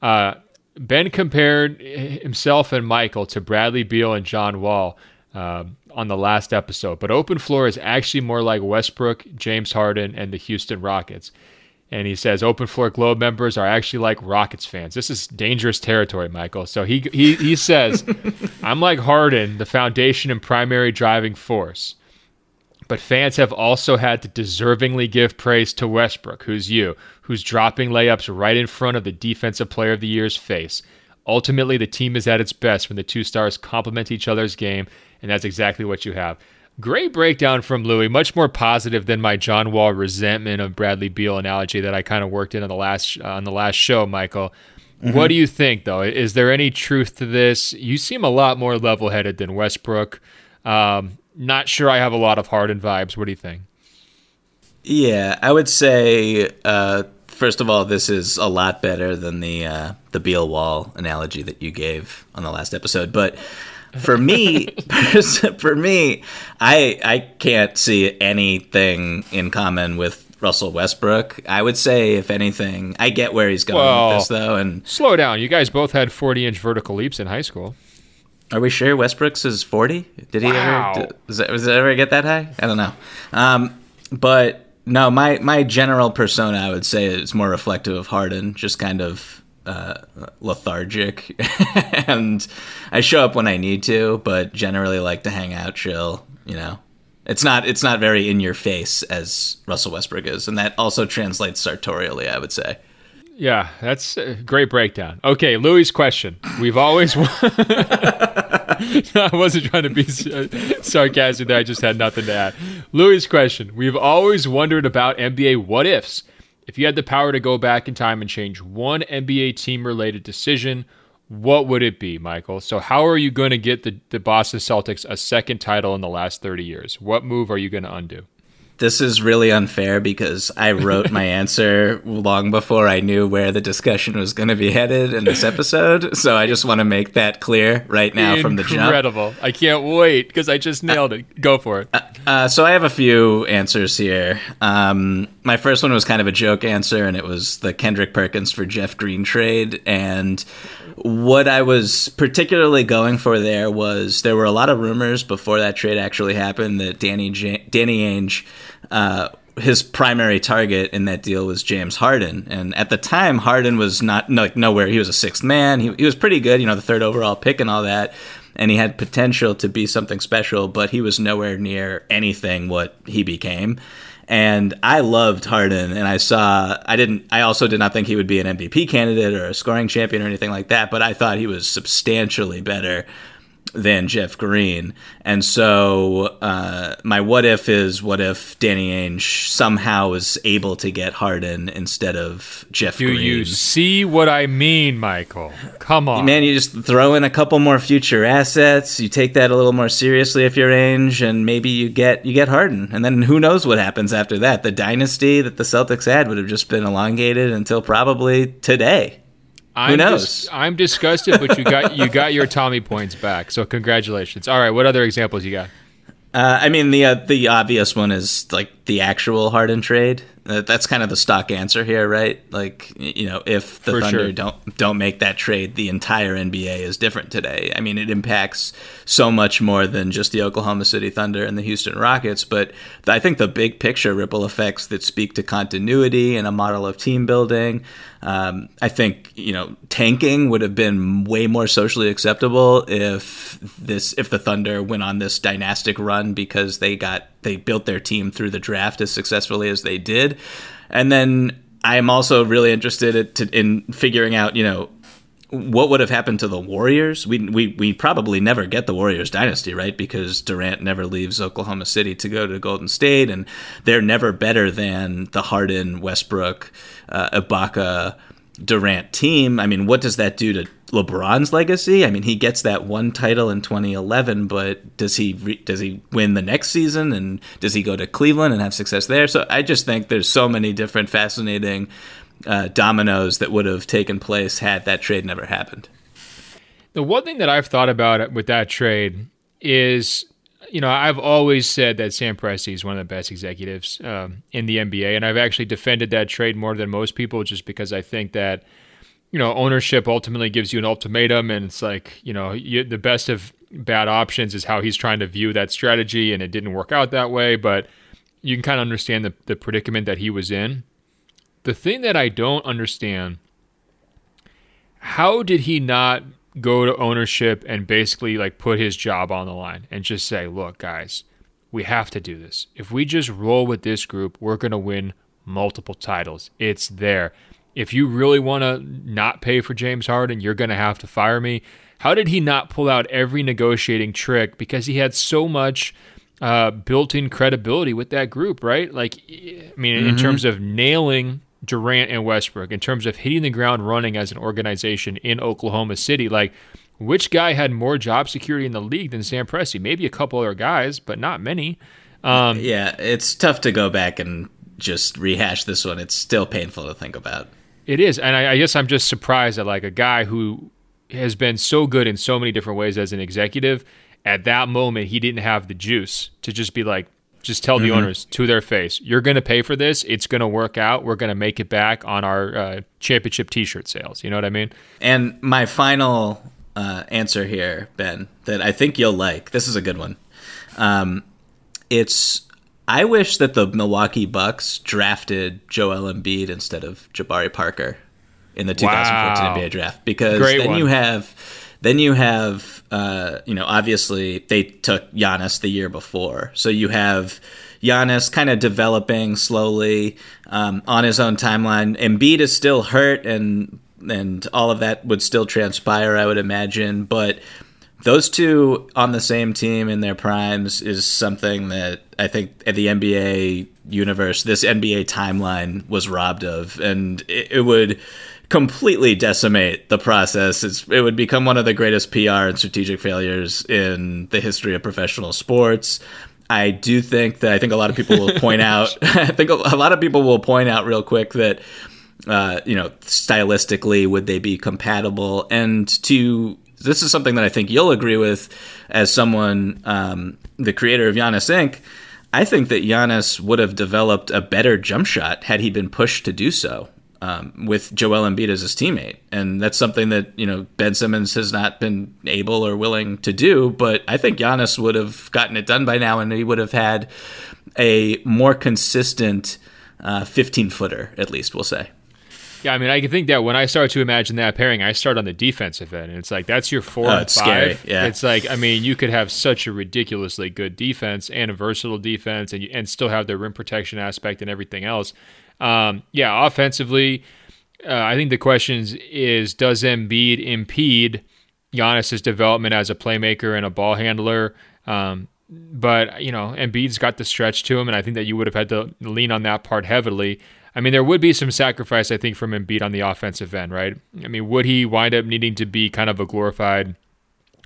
uh, Ben compared himself and Michael to Bradley Beal and John Wall um, on the last episode. But Open Floor is actually more like Westbrook, James Harden, and the Houston Rockets. And he says Open Floor Globe members are actually like Rockets fans. This is dangerous territory, Michael. So he he, he says, I'm like Harden, the foundation and primary driving force. But fans have also had to deservingly give praise to Westbrook, who's you, who's dropping layups right in front of the Defensive Player of the Year's face. Ultimately, the team is at its best when the two stars complement each other's game, and that's exactly what you have. Great breakdown from Louis, much more positive than my John Wall resentment of Bradley Beal analogy that I kind of worked in on the last uh, on the last show, Michael. Mhm. What do you think, though? Is there any truth to this? You seem a lot more level headed than Westbrook. Um, not sure I have a lot of Harden vibes. What do you think? Yeah, I would say uh, first of all, this is a lot better than the uh, the Beal Wall analogy that you gave on the last episode. But for me, for me, I I can't see anything in common with Russell Westbrook. I would say, if anything, I get where he's going Well, with this, though. And Slow down. You guys both had 40 inch vertical leaps in high school. are we sure Westbrook's is forty? Did he Wow. ever? Does it, does it ever get that high? I don't know. Um, but no, my my general persona, I would say, is more reflective of Harden, just kind of uh, lethargic, and I show up when I need to, but generally like to hang out, chill. You know, it's not it's not very in your face as Russell Westbrook is, and that also translates sartorially, I would say. Yeah, that's a great breakdown. Okay, Louis' question. We've always. I wasn't trying to be sarcastic there. I just had nothing to add. Louis' question. We've always wondered about NBA what ifs. If you had the power to go back in time and change one NBA team related decision, what would it be, Michael? So, how are you going to get the, the Boston Celtics a second title in the last 30 years? What move are you going to undo? This is really unfair because I wrote my answer long before I knew where the discussion was going to be headed in this episode. So I just want to make that clear right now from the jump. Incredible. I can't wait because I just nailed it. Go for it. Uh, so I have a few answers here. Um, my first one was kind of a joke answer, and it was the Kendrick Perkins for Jeff Green trade. And what I was particularly going for there was there were a lot of rumors before that trade actually happened that Danny J- Danny Ainge. Uh, his primary target in that deal was James Harden, and at the time, Harden was not like nowhere. He was a sixth man. He he was pretty good, you know, the third overall pick and all that, and he had potential to be something special, but he was nowhere near anything what he became. And I loved Harden, and I saw I didn't. I also did not think he would be an MVP candidate or a scoring champion or anything like that. But I thought he was substantially better than Jeff Green. And so uh, my what if is what if Danny Ainge somehow is able to get Harden instead of Jeff Do Green. you see what I mean, Michael? Come on. Man, you just throw in a couple more future assets. You take that a little more seriously if you're Ainge, and maybe you get you get Harden. And then who knows what happens after that? The dynasty that the Celtics had would have just been elongated until probably today. I'm who knows? dis- I'm disgusted, but you got you got your Tommy points back. So congratulations. All right, what other examples you got? Uh, I mean, the uh, the obvious one is like the actual Harden trade. That's kind of the stock answer here, right? Like, you know, if the For Thunder sure. don't don't make that trade, the entire NBA is different today. I mean, it impacts so much more than just the Oklahoma City Thunder and the Houston Rockets. But I think the big picture ripple effects that speak to continuity and a model of team building. Um, I think you know tanking would have been way more socially acceptable if this if the Thunder went on this dynastic run because they got they built their team through the draft as successfully as they did, and then I am also really interested in figuring out you know what would have happened to the Warriors? We, we we probably never get the Warriors dynasty, right? Because Durant never leaves Oklahoma City to go to Golden State, and they're never better than the Harden, Westbrook, uh, Ibaka, Durant team. I mean, what does that do to LeBron's legacy? I mean, he gets that one title in 2011, but does he re- does he win the next season, and does he go to Cleveland and have success there? So I just think there's so many different fascinating uh, dominoes that would have taken place had that trade never happened. The one thing that I've thought about with that trade is, you know, I've always said that Sam Presti is one of the best executives um, in the NBA, and I've actually defended that trade more than most people, just because I think that, you know, ownership ultimately gives you an ultimatum, and it's like, you know, you, the best of bad options is how he's trying to view that strategy, and it didn't work out that way, but you can kind of understand the, the predicament that he was in. The thing that I don't understand how did he not go to ownership and basically like put his job on the line and just say, look, guys, we have to do this. If we just roll with this group, we're going to win multiple titles. It's there. If you really want to not pay for James Harden, you're going to have to fire me. How did he not pull out every negotiating trick because he had so much uh, built-in credibility with that group, right? Like, I mean, in Mhm. terms of nailing Durant and Westbrook, in terms of hitting the ground running as an organization in Oklahoma City, like which guy had more job security in the league than Sam Presti? Maybe a couple other guys, but not many. Um, yeah, it's tough to go back and just rehash this one. It's still painful to think about. It is, and I, I guess I'm just surprised that like a guy who has been so good in so many different ways as an executive. At that moment, he didn't have the juice to just be like, just tell the mm-hmm. owners to their face, you're going to pay for this. It's going to work out. We're going to make it back on our uh, championship T-shirt sales. You know what I mean? And my final uh, answer here, Ben, that I think you'll like. This is a good one. Um, it's I wish that the Milwaukee Bucks drafted Joel Embiid instead of Jabari Parker in the 2014 wow. NBA draft because Great then one. you have then you have uh, you know obviously they took Giannis the year before, so you have Giannis kind of developing slowly um, on his own timeline. Embiid is still hurt and and all of that would still transpire, I would imagine, but those two on the same team in their primes is something that I think at the NBA universe, this NBA timeline was robbed of, and it, it would completely decimate the process. It's, it would become one of the greatest PR and strategic failures in the history of professional sports. I do think that I think a lot of people will point out. I think a lot of people will point out real quick that uh, you know stylistically would they be compatible and to this is something that I think you'll agree with as someone, um, the creator of Giannis Inc. I think that Giannis would have developed a better jump shot had he been pushed to do so um, with Joel Embiid as his teammate, and that's something that you know Ben Simmons has not been able or willing to do. But I think Giannis would have gotten it done by now, and he would have had a more consistent uh, 15 footer, at least we'll say. Yeah, I mean, I can think that when I start to imagine that pairing, I start on the defensive end, and it's like that's your four oh, and five. Scary. Yeah, it's like I mean, you could have such a ridiculously good defense and a versatile defense, and you, and still have the rim protection aspect and everything else. Um, yeah, offensively, uh, I think the question is: Does Embiid impede Giannis's development as a playmaker and a ball handler? Um, but you know, Embiid's got the stretch to him, and I think that you would have had to lean on that part heavily. I mean, there would be some sacrifice, I think, from Embiid on the offensive end, right? I mean, would he wind up needing to be kind of a glorified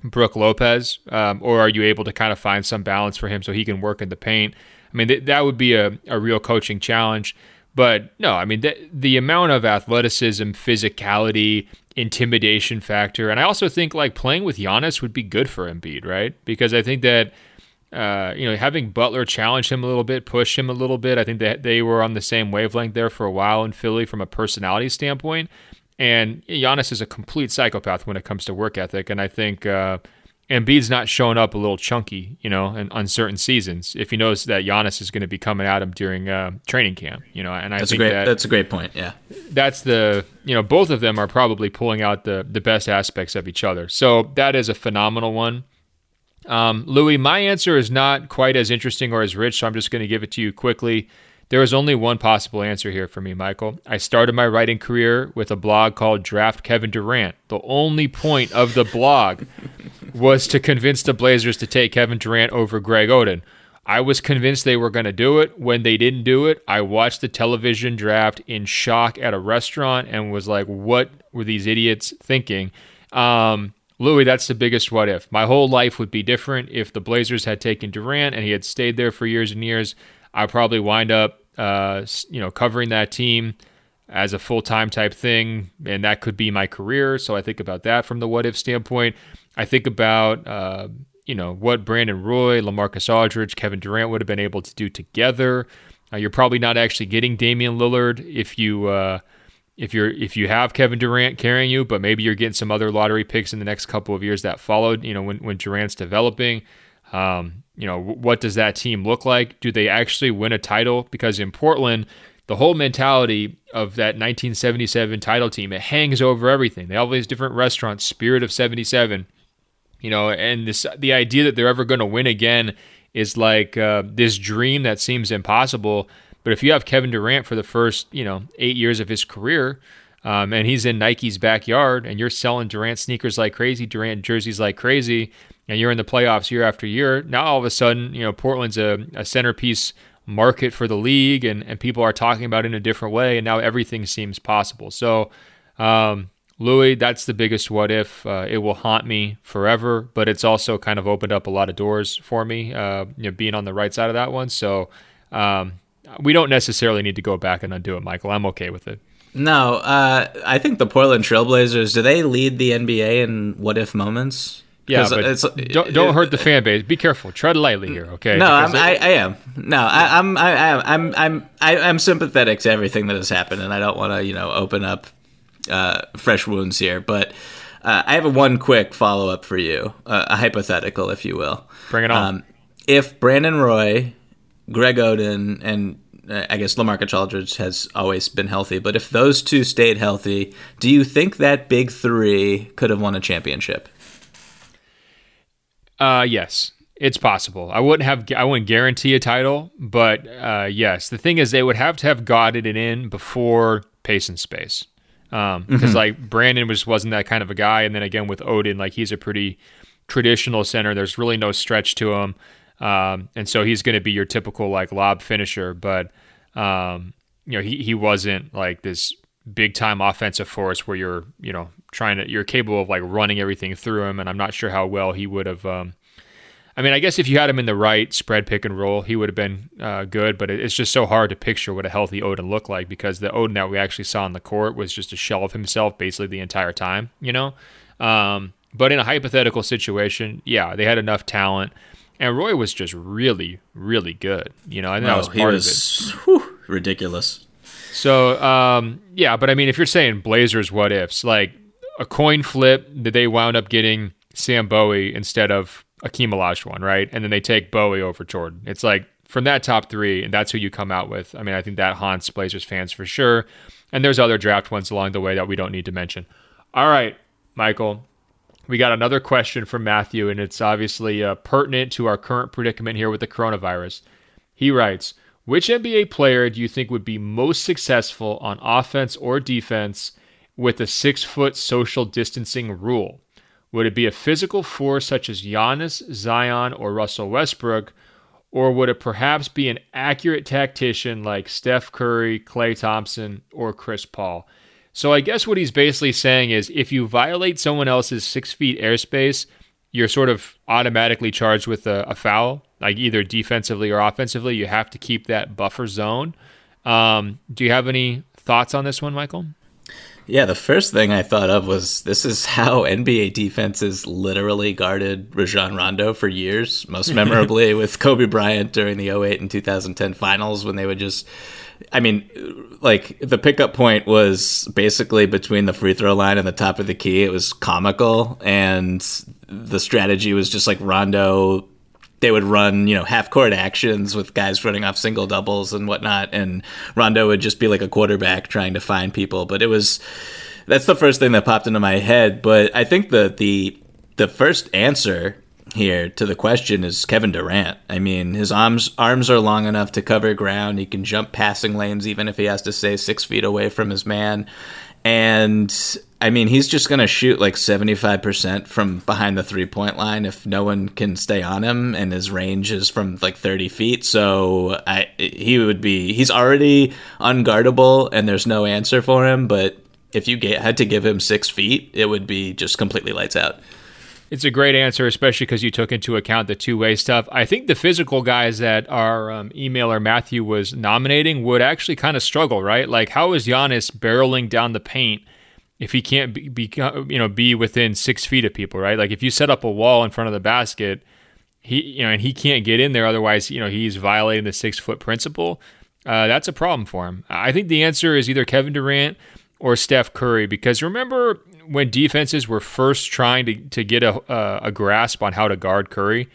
Brook Lopez, um, or are you able to kind of find some balance for him so he can work in the paint? I mean, th- that would be a, a real coaching challenge. But no, I mean, the, the amount of athleticism, physicality, intimidation factor, and I also think like playing with Giannis would be good for Embiid, right? Because I think that uh, you know, having Butler challenge him a little bit, push him a little bit. I think that they were on the same wavelength there for a while in Philly from a personality standpoint. And Giannis is a complete psychopath when it comes to work ethic. And I think uh, Embiid's not showing up a little chunky, you know, in uncertain seasons if he knows that Giannis is going to be coming at him during uh, training camp, you know. And I that's think a great, that that's a great point. Yeah, that's the you know both of them are probably pulling out the the best aspects of each other. So that is a phenomenal one. Um, Louis, my answer is not quite as interesting or as rich, so I'm just going to give it to you quickly. There is only one possible answer here for me, Michael. I started my writing career with a blog called Draft Kevin Durant. The only point of the blog was to convince the Blazers to take Kevin Durant over Greg Oden. I was convinced they were going to do it. When they didn't do it, I watched the television draft in shock at a restaurant and was like, what were these idiots thinking? Um, Louis, that's the biggest what if. My whole life would be different if the Blazers had taken Durant and he had stayed there for years and years. I'd probably wind up, uh, you know, covering that team as a full time type thing, and that could be my career. So I think about that from the what if standpoint. I think about, uh, you know, what Brandon Roy, Lamarcus Aldridge, Kevin Durant would have been able to do together. Uh, you're probably not actually getting Damian Lillard if you uh, if you're if you have Kevin Durant carrying you, but maybe you're getting some other lottery picks in the next couple of years that followed. You know, when when Durant's developing, um, you know, what does that team look like? Do they actually win a title? Because in Portland, the whole mentality of that 1977 title team it hangs over everything. They have all these different restaurants, spirit of 77. You know, and this the idea that they're ever going to win again is like uh, this dream that seems impossible but if you have Kevin Durant for the first, you know, eight years of his career, um, and he's in Nike's backyard, and you're selling Durant sneakers like crazy, Durant jerseys like crazy, and you're in the playoffs year after year, now all of a sudden, you know, Portland's a, a centerpiece market for the league, and, and people are talking about it in a different way, and now everything seems possible. So, um, Louis, that's the biggest what if. Uh, it will haunt me forever, but it's also kind of opened up a lot of doors for me, uh, you know, being on the right side of that one. So, um, we don't necessarily need to go back and undo it, Michael. I'm okay with it. No, uh, I think the Portland Trailblazers. Do they lead the NBA in what if moments? Yeah, but it's, don't, don't hurt the fan base. Be careful. Tread lightly here, okay? No, I'm, I, I am. No, I, I'm. I, am. I'm. I'm. I, I'm sympathetic to everything that has happened, and I don't want to, you know, open up uh, fresh wounds here. But uh, I have a one quick follow up for you, uh, a hypothetical, if you will. Bring it on. Um, if Brandon Roy, Greg Oden, and uh, I guess Lamarcus Aldridge has always been healthy, but if those two stayed healthy, do you think that big three could have won a championship? Uh, yes, it's possible. I wouldn't have, I wouldn't guarantee a title, but uh, yes. The thing is, they would have to have gotten it in before pace and space, because um, mm-hmm. like Brandon was wasn't that kind of a guy, and then again with Oden, like he's a pretty traditional center. There's really no stretch to him, um, and so he's going to be your typical like lob finisher. But um, you know, he he wasn't like this big time offensive force where you're you know trying to you're capable of like running everything through him and i'm not sure how well he would have um, i mean i guess if you had him in the right spread pick and roll he would have been uh, good but it's just so hard to picture what a healthy oden looked like because the oden that we actually saw on the court was just a shell of himself basically the entire time you know um, but in a hypothetical situation yeah they had enough talent and roy was just really really good you know i think oh, that was part was, of it whew, ridiculous so um, yeah, but I mean, if you're saying Blazers, what ifs? Like a coin flip that they wound up getting Sam Bowie instead of Akeem Olajuwon, right? And then they take Bowie over Jordan. It's like from that top three, and that's who you come out with. I mean, I think that haunts Blazers fans for sure. And there's other draft ones along the way that we don't need to mention. All right, Michael, we got another question from Matthew, and it's obviously uh, pertinent to our current predicament here with the coronavirus. He writes, which NBA player do you think would be most successful on offense or defense with a six foot social distancing rule? Would it be a physical force such as Giannis, Zion, or Russell Westbrook? Or would it perhaps be an accurate tactician like Steph Curry, Klay Thompson, or Chris Paul? So I guess what he's basically saying is if you violate someone else's six feet airspace, you're sort of automatically charged with a, a foul like either defensively or offensively. You have to keep that buffer zone. Um, do you have any thoughts on this one, Michael? Yeah, the first thing I thought of was this is how NBA defenses literally guarded Rajon Rondo for years, most memorably with Kobe Bryant during the 08 and 2010 finals when they would just I mean, like the pickup point was basically between the free throw line and the top of the key. It was comical, and the strategy was just like Rondo they would run, you know, half court actions with guys running off single doubles and whatnot, and Rondo would just be like a quarterback trying to find people. But it was that's the first thing that popped into my head. But I think the the the first answer here to the question is Kevin Durant. I mean, his arms arms are long enough to cover ground. He can jump passing lanes even if he has to stay six feet away from his man. And I mean, he's just going to shoot like 75% from behind the three point line if no one can stay on him, and his range is from like 30 feet. So I, he would be, he's already unguardable, and there's no answer for him. But if you get, had to give him six feet, it would be just completely lights out. It's a great answer, especially because you took into account the two way stuff. I think the physical guys that our um, emailer Matthew was nominating would actually kind of struggle, right? Like, how is Giannis barreling down the paint? if he can't be, be, you know be within six feet of people, right? Like if you set up a wall in front of the basket, he you know and he can't get in there, otherwise you know he's violating the six foot principle. Uh, that's a problem for him. I think the answer is either Kevin Durant or Steph Curry because remember when defenses were first trying to to get a a grasp on how to guard Curry.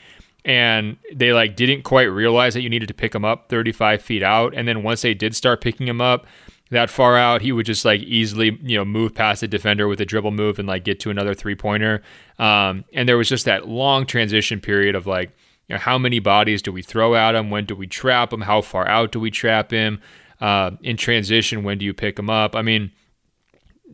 And they like didn't quite realize that you needed to pick him up 35 feet out. And then once they did start picking him up, that far out, he would just like easily, you know, move past the defender with a dribble move and like get to another three pointer. Um, and there was just that long transition period of like, you know, how many bodies do we throw at him? When do we trap him? How far out do we trap him? Uh, in transition, when do you pick him up? I mean,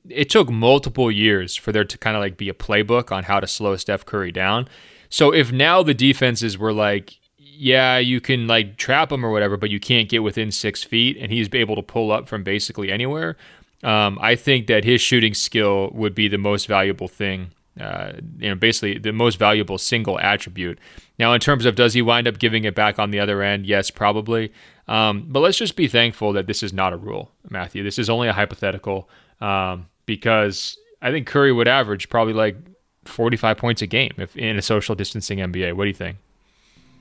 it took multiple years for there to kind of like be a playbook on how to slow Steph Curry down. So if now the defenses were like, yeah, you can like trap him or whatever, but you can't get within six feet, and he's able to pull up from basically anywhere. Um, I think that his shooting skill would be the most valuable thing uh, you know, basically the most valuable single attribute. Now, in terms of does he wind up giving it back on the other end? Yes, probably. Um, but let's just be thankful that this is not a rule, Matthew. This is only a hypothetical um, because I think Curry would average probably like 45 points a game if in a social distancing NBA. What do you think?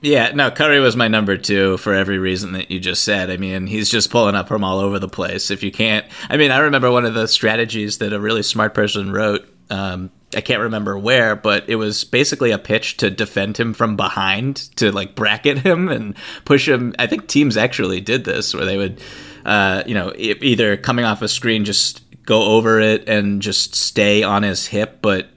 Yeah, no, Curry was my number two for every reason that you just said. I mean, he's just pulling up from all over the place. If you can't, I mean, I remember one of the strategies that a really smart person wrote. Um, I can't remember where, but it was basically a pitch to defend him from behind, to like bracket him and push him. I think teams actually did this where they would, uh, you know, either coming off a screen, just go over it and just stay on his hip, but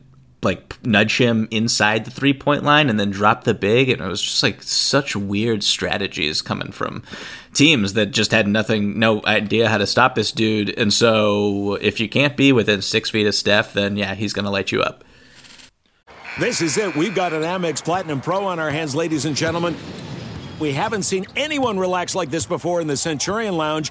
like nudge him inside the three point line and then drop the big. And it was just like such weird strategies coming from teams that just had nothing, no idea how to stop this dude. And so if you can't be within six feet of Steph, then yeah, he's going to light you up. This is it. We've got an Amex Platinum Pro on our hands, ladies and gentlemen. We haven't seen anyone relax like this before in the Centurion Lounge.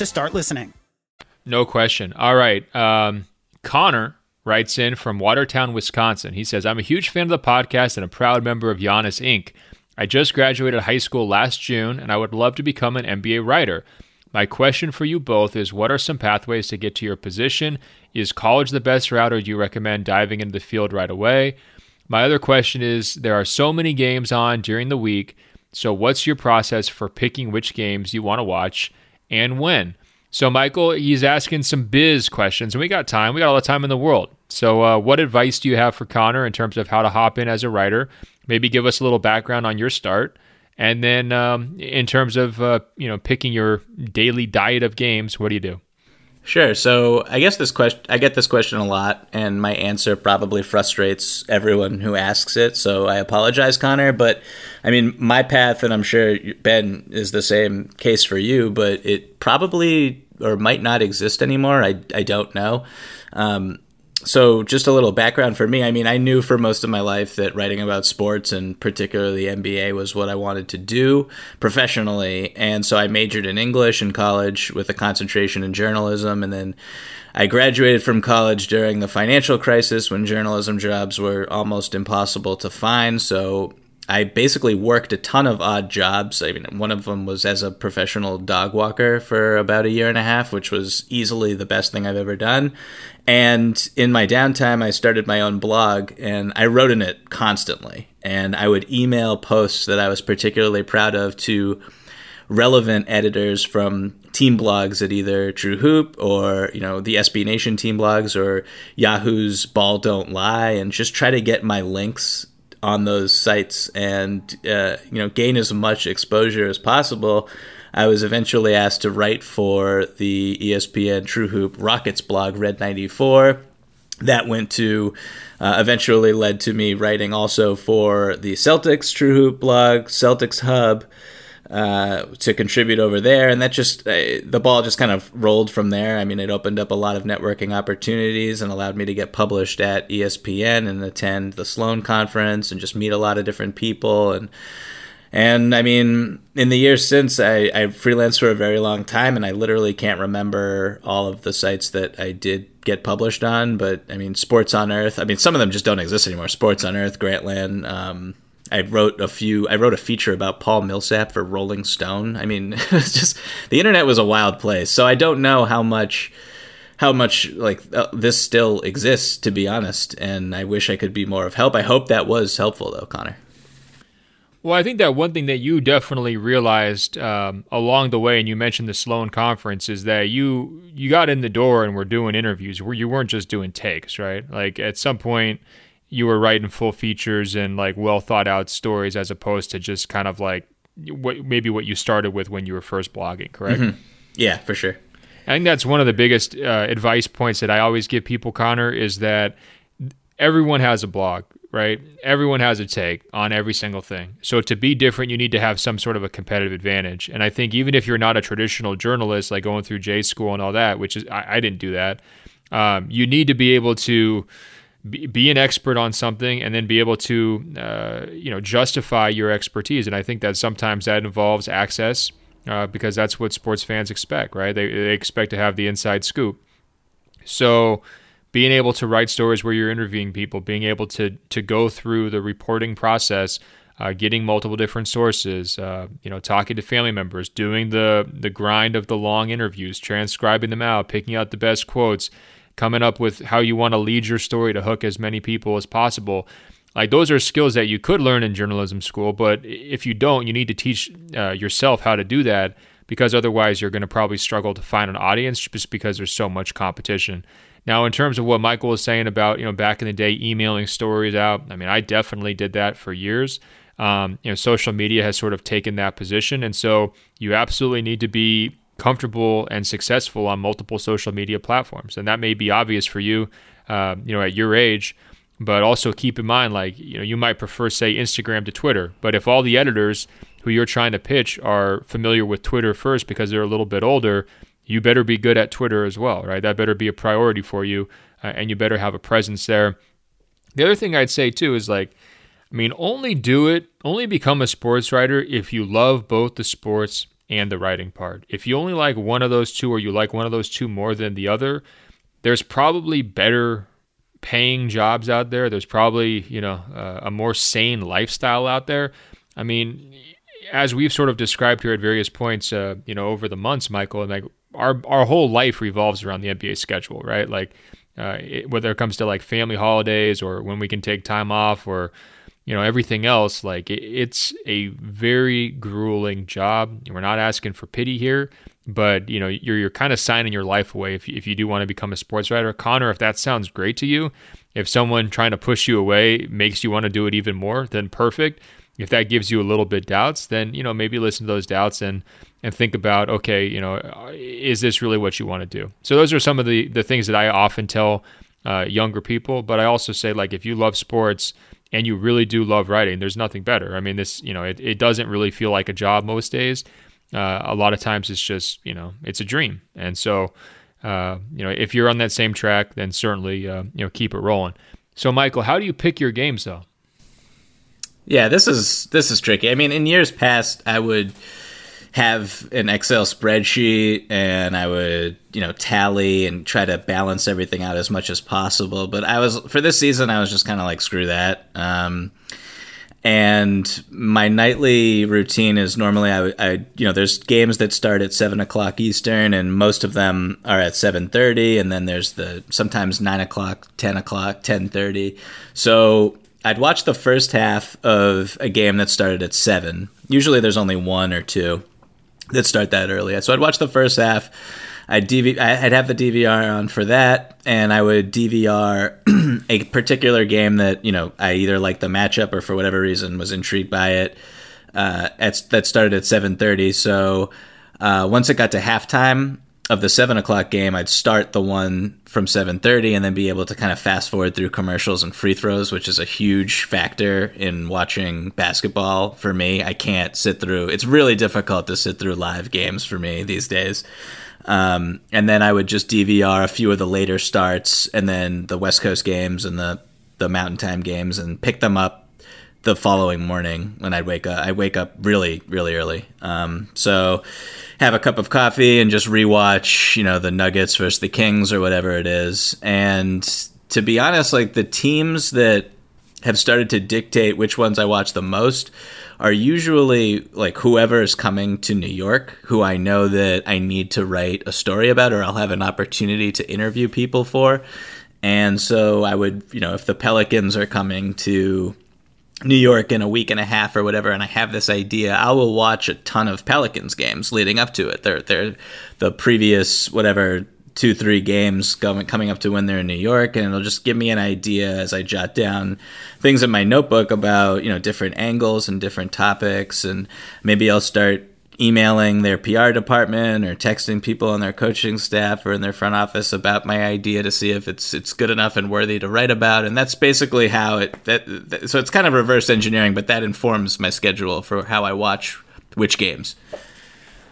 to start listening. No question. All right. Um, Connor writes in from Watertown, Wisconsin. He says, I'm a huge fan of the podcast and a proud member of Giannis Inc. I just graduated high school last June and I would love to become an NBA writer. My question for you both is what are some pathways to get to your position? Is college the best route or do you recommend diving into the field right away? My other question is there are so many games on during the week. So, what's your process for picking which games you want to watch and when? So, Michael, he's asking some biz questions, and we got time. We got all the time in the world. So, uh, what advice do you have for Connor in terms of how to hop in as a writer? Maybe give us a little background on your start, and then um, in terms of uh, you know picking your daily diet of games, what do you do? Sure. So I guess this question, I get this question a lot, and my answer probably frustrates everyone who asks it. So I apologize, Connor. But I mean, my path, and I'm sure Ben is the same case for you, but it probably or might not exist anymore. I, I don't know. Um, so just a little background for me. I mean, I knew for most of my life that writing about sports and particularly NBA was what I wanted to do professionally. And so I majored in English in college with a concentration in journalism. And then I graduated from college during the financial crisis when journalism jobs were almost impossible to find. So I basically worked a ton of odd jobs. I mean, one of them was as a professional dog walker for about a year and a half, which was easily the best thing I've ever done. And in my downtime, I started my own blog and I wrote in it constantly. And I would email posts that I was particularly proud of to relevant editors from team blogs at either True Hoop or you know the SB Nation team blogs or Yahoo's Ball Don't Lie, and just try to get my links on those sites and uh, you know gain as much exposure as possible. I was eventually asked to write for the ESPN True Hoop Rockets blog Red 94. That went to uh, eventually led to me writing also for the Celtics True Hoop blog, Celtics Hub, uh, to contribute over there, and that just uh, the ball just kind of rolled from there. I mean, it opened up a lot of networking opportunities and allowed me to get published at ESPN and attend the Sloan conference and just meet a lot of different people and. And I mean, in the years since, I, I freelanced for a very long time, and I literally can't remember all of the sites that I did get published on. But I mean, Sports on Earth. I mean, some of them just don't exist anymore. Sports on Earth, Grantland, um, I wrote a few. I wrote a feature about Paul Millsap for Rolling Stone. I mean, it's just the internet was a wild place. So I don't know how much, how much like uh, this still exists, to be honest. And I wish I could be more of help. I hope that was helpful, though, Connor. Well, I think that one thing that you definitely realized um, along the way, and you mentioned the Sloan conference, is that you you got in the door and were doing interviews where you weren't just doing takes, right? Like at some point you were writing full features and like well thought out stories as opposed to just kind of like what maybe what you started with when you were first blogging, correct? Mm-hmm. Yeah, for sure. I think that's one of the biggest uh, advice points that I always give people, Connor, is that everyone has a blog, right? Everyone has a take on every single thing. So to be different, you need to have some sort of a competitive advantage. And I think even if you're not a traditional journalist, like going through J school and all that, which is I, I didn't do that, um, you need to be able to be, be an expert on something and then be able to uh, you know justify your expertise. And i think that sometimes that involves access uh, because that's what sports fans expect right? They, they expect to have the inside scoop. So being able to write stories where you're interviewing people being able to to go through the reporting process uh, getting multiple different sources, uh, you know, talking to family members, doing the the grind of the long interviews, transcribing them out, picking out the best quotes, coming up with how you want to lead your story to hook as many people as possible. Like those are skills that you could learn in journalism school, but if you don't, you need to teach uh, yourself how to do that because otherwise you're going to probably struggle to find an audience just because there's so much competition. Now, in terms of what Michael was saying about, you know, back in the day, emailing stories out, I mean, I definitely did that for years. Um, you know, social media has sort of taken that position. And so you absolutely need to be comfortable and successful on multiple social media platforms. And that may be obvious for you, uh, you know, at your age. But also keep in mind, like, you know, you might prefer, say, Instagram to Twitter. But if all the editors who you're trying to pitch are familiar with Twitter first because they're a little bit older, you better be good at Twitter as well, right? That better be a priority for you, uh, and you better have a presence there. The other thing I'd say too is like, I mean, only do it, only become a sports writer if you love both the sports and the writing part. If you only like one of those two or you like one of those two more than the other, there's probably better paying jobs out there. There's probably, you know, uh, a more sane lifestyle out there. I mean, as we've sort of described here at various points, uh, you know, over the months, Michael, and like our our whole life revolves around the NBA schedule, right? Like uh, it, whether it comes to like family holidays or when we can take time off or you know everything else like it's a very grueling job we're not asking for pity here but you know you're, you're kind of signing your life away if, if you do want to become a sports writer connor if that sounds great to you if someone trying to push you away makes you want to do it even more then perfect if that gives you a little bit doubts, then you know maybe listen to those doubts and and think about okay, you know, is this really what you want to do? So those are some of the the things that I often tell uh, younger people. But I also say like if you love sports and you really do love writing, there's nothing better. I mean, this you know it, it doesn't really feel like a job most days. Uh, a lot of times it's just you know it's a dream, and so uh, you know if you're on that same track, then certainly uh, you know keep it rolling. So Michael, how do you pick your games though? Yeah, this is this is tricky. I mean, in years past, I would have an Excel spreadsheet and I would, you know, tally and try to balance everything out as much as possible. But I was for this season, I was just kind of like screw that. Um, and my nightly routine is normally I, I, you know, there's games that start at seven o'clock Eastern, and most of them are at seven thirty, and then there's the sometimes nine o'clock, ten o'clock, ten thirty. So I'd watch the first half of a game that started at seven. Usually, there's only one or two that start that early. So I'd watch the first half. I'd, DV- I'd have the DVR on for that, and I would DVR a particular game that you know I either liked the matchup or for whatever reason was intrigued by it. Uh, at, that started at seven thirty. So uh, once it got to halftime, of the seven o'clock game, I'd start the one from seven thirty, and then be able to kind of fast forward through commercials and free throws, which is a huge factor in watching basketball for me. I can't sit through; it's really difficult to sit through live games for me these days. Um, and then I would just DVR a few of the later starts, and then the West Coast games and the the Mountain Time games, and pick them up the following morning when I'd wake up. I wake up really, really early. Um, so have a cup of coffee and just rewatch, you know, the Nuggets versus the Kings or whatever it is. And to be honest, like the teams that have started to dictate which ones I watch the most are usually like whoever is coming to New York, who I know that I need to write a story about or I'll have an opportunity to interview people for. And so I would, you know, if the Pelicans are coming to New York in a week and a half or whatever, and I have this idea, I will watch a ton of Pelicans games leading up to it. They're they're the previous whatever two three games going coming up to when they're in New York, and it'll just give me an idea as I jot down things in my notebook about you know different angles and different topics, and maybe I'll start emailing their PR department or texting people on their coaching staff or in their front office about my idea to see if it's it's good enough and worthy to write about and that's basically how it that, that so it's kind of reverse engineering but that informs my schedule for how I watch which games.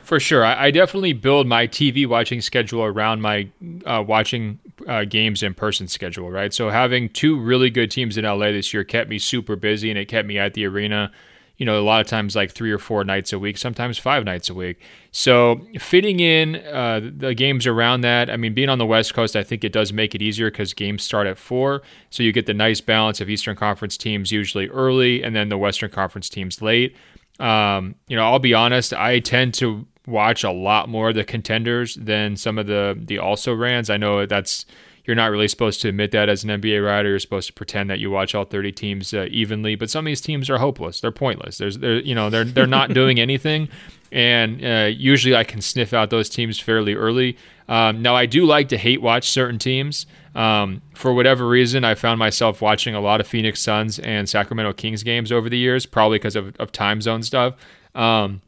For sure, I, I definitely build my TV watching schedule around my uh, watching uh, games in person schedule. Right, so having two really good teams in LA this year kept me super busy, and it kept me at the arena you know, a lot of times like three or four nights a week, sometimes five nights a week. So fitting in uh, the games around that, I mean, being on the West Coast, I think it does make it easier because games start at four. So you get the nice balance of Eastern Conference teams usually early and then the Western Conference teams late. Um, you know, I'll be honest, I tend to watch a lot more of the contenders than some of the the also rans. I know that's you're not really supposed to admit that as an NBA writer. You're supposed to pretend that you watch all 30 teams uh, evenly. But some of these teams are hopeless. They're pointless. There's, they're, you know, they're they're not doing anything. And uh, usually, I can sniff out those teams fairly early. Um, now, I do like to hate watch certain teams. Um, for whatever reason, I found myself watching a lot of Phoenix Suns and Sacramento Kings games over the years, probably because of, of time zone stuff. Um,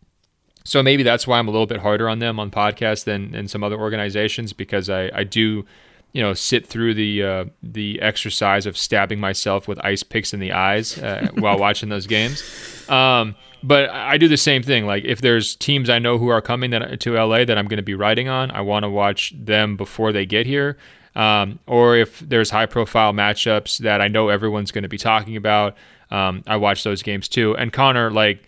so maybe that's why I'm a little bit harder on them on podcasts than, than some other organizations because I, I do you know, sit through the uh, the exercise of stabbing myself with ice picks in the eyes uh, while watching those games. Um, but I do the same thing. Like if there's teams I know who are coming that, to LA that I'm going to be writing on, I want to watch them before they get here. Um, or if there's high profile matchups that I know everyone's going to be talking about, um, I watch those games too. And Connor, like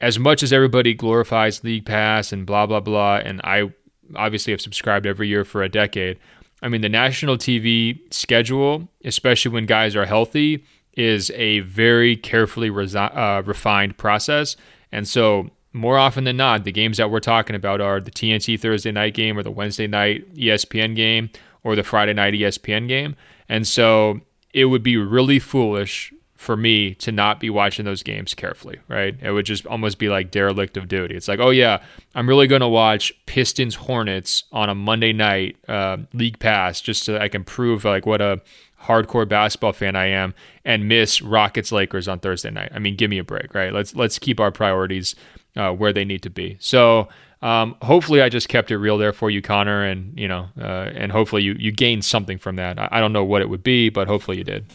as much as everybody glorifies League Pass and blah blah blah, and I obviously have subscribed every year for a decade. I mean, the national TV schedule, especially when guys are healthy, is a very carefully resi- uh, refined process. And so, more often than not, the games that we're talking about are the TNT Thursday night game or the Wednesday night ESPN game or the Friday night ESPN game. And so, it would be really foolish for me to not be watching those games carefully, right? It would just almost be like derelict of duty. It's like, oh yeah, I'm really going to watch Pistons Hornets on a Monday night uh, league pass just so I can prove like what a hardcore basketball fan I am and miss Rockets Lakers on Thursday night. I mean, give me a break, right? Let's let's keep our priorities uh, where they need to be. So um, hopefully, I just kept it real there for you, Connor, and you know, uh, and hopefully you you gained something from that. I, I don't know what it would be, but hopefully you did.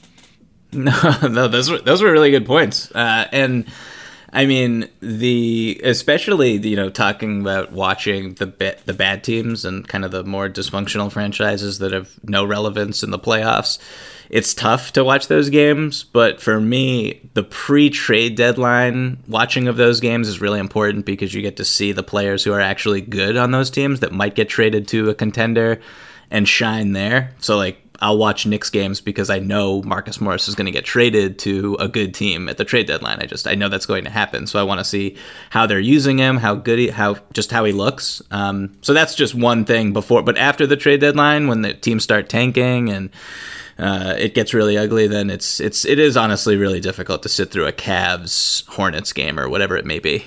No, no, those were those were really good points, uh, and I mean the especially you know talking about watching the ba- the bad teams and kind of the more dysfunctional franchises that have no relevance in the playoffs. It's tough to watch those games, but for me, the pre-trade deadline watching of those games is really important because you get to see the players who are actually good on those teams that might get traded to a contender and shine there. So like I'll watch Knicks games because I know Marcus Morris is going to get traded to a good team at the trade deadline. I just I know that's going to happen, so I want to see how they're using him, how good he, how just how he looks. Um, so that's just one thing before, but after the trade deadline, when the teams start tanking and uh, it gets really ugly, then it's it's it is honestly really difficult to sit through a Cavs Hornets game or whatever it may be.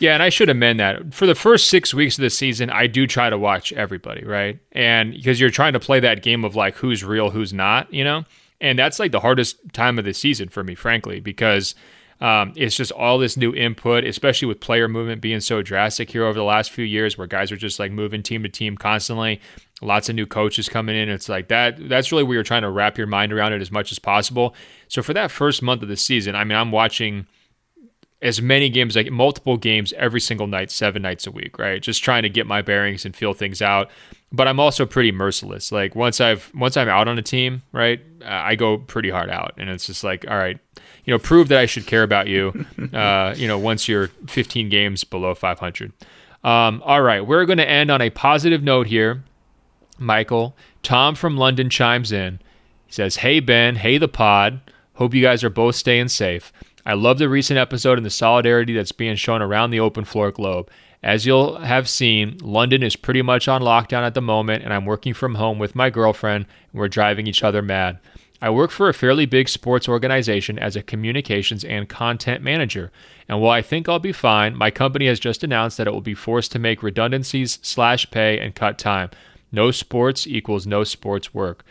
Yeah, and I should amend that. For the first six weeks of the season, I do try to watch everybody, right? And because you're trying to play that game of like who's real, who's not, you know? And that's like the hardest time of the season for me, frankly, because um, it's just all this new input, especially with player movement being so drastic here over the last few years, where guys are just like moving team to team constantly. Lots of new coaches coming in. It's like that. That's really where you're trying to wrap your mind around it as much as possible. So for that first month of the season, I mean, I'm watching as many games, like multiple games every single night, seven nights a week, right? Just trying to get my bearings and feel things out. But I'm also pretty merciless. Like once I've once I'm out on a team, right, uh, I go pretty hard out, and it's just like, all right, you know, prove that I should care about you. Uh, you know, once you're 15 games below 500. Um, all right, we're going to end on a positive note here. Michael, Tom from London chimes in. He says, "Hey Ben, hey the pod. Hope you guys are both staying safe." I love the recent episode and the solidarity that's being shown around the open floor globe. As you'll have seen, London is pretty much on lockdown at the moment, and I'm working from home with my girlfriend, and we're driving each other mad. I work for a fairly big sports organization as a communications and content manager, and while I think I'll be fine, my company has just announced that it will be forced to make redundancies, slash pay, and cut time. No sports equals no sports work.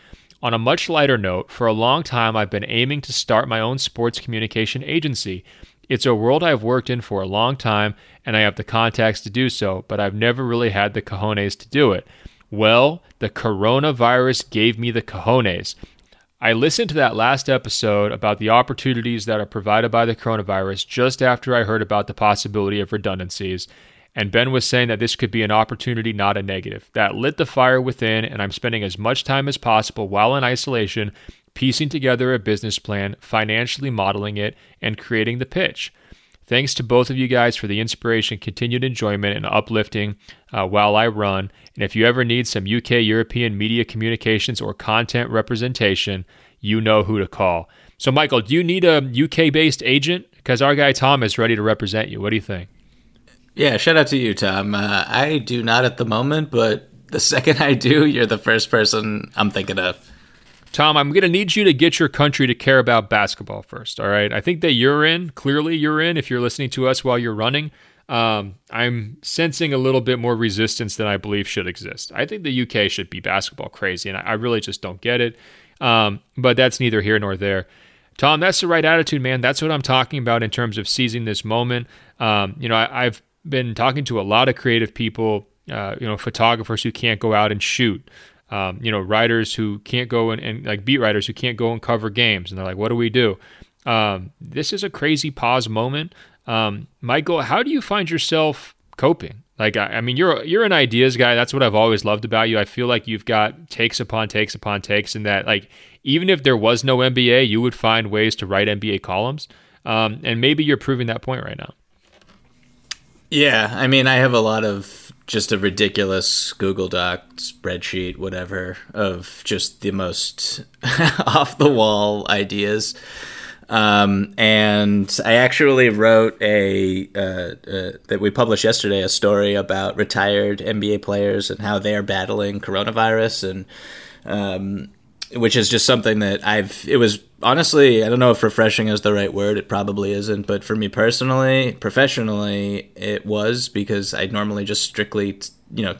On a much lighter note, for a long time I've been aiming to start my own sports communication agency. It's a world I've worked in for a long time, and I have the contacts to do so, but I've never really had the cojones to do it. Well, the coronavirus gave me the cojones. I listened to that last episode about the opportunities that are provided by the coronavirus just after I heard about the possibility of redundancies, and Ben was saying that this could be an opportunity, not a negative. That lit the fire within, and I'm spending as much time as possible while in isolation piecing together a business plan, financially modeling it, and creating the pitch. Thanks to both of you guys for the inspiration, continued enjoyment, and uplifting uh, while I run. And if you ever need some UK European media communications or content representation, you know who to call. So, Michael, do you need a UK based agent? Because our guy Tom is ready to represent you. What do you think? Yeah, shout out to you, Tom. Uh, I do not at the moment, but the second I do, you're the first person I'm thinking of. Tom, I'm going to need you to get your country to care about basketball first. All right. I think that you're in. Clearly, you're in if you're listening to us while you're running. Um, I'm sensing a little bit more resistance than I believe should exist. I think the UK should be basketball crazy, and I, I really just don't get it. Um, but that's neither here nor there. Tom, that's the right attitude, man. That's what I'm talking about in terms of seizing this moment. Um, you know, I, I've been talking to a lot of creative people, uh, you know, photographers who can't go out and shoot, um, you know, writers who can't go and, and, like beat writers who can't go and cover games. And they're like, what do we do? Um, this is a crazy pause moment. Um, Michael, how do you find yourself coping? Like, I, I mean, you're you're an ideas guy. That's what I've always loved about you. I feel like you've got takes upon takes upon takes, and that like even if there was no NBA, you would find ways to write NBA columns. Um, and maybe you're proving that point right now. Yeah, I mean, I have a lot of just a ridiculous Google Doc spreadsheet, whatever, of just the most off the wall ideas. Um, and I actually wrote a uh, uh, that we published yesterday a story about retired NBA players and how they are battling coronavirus and um, which is just something that I've. It was honestly, I don't know if refreshing is the right word. It probably isn't, but for me personally, professionally, it was because I normally just strictly, you know,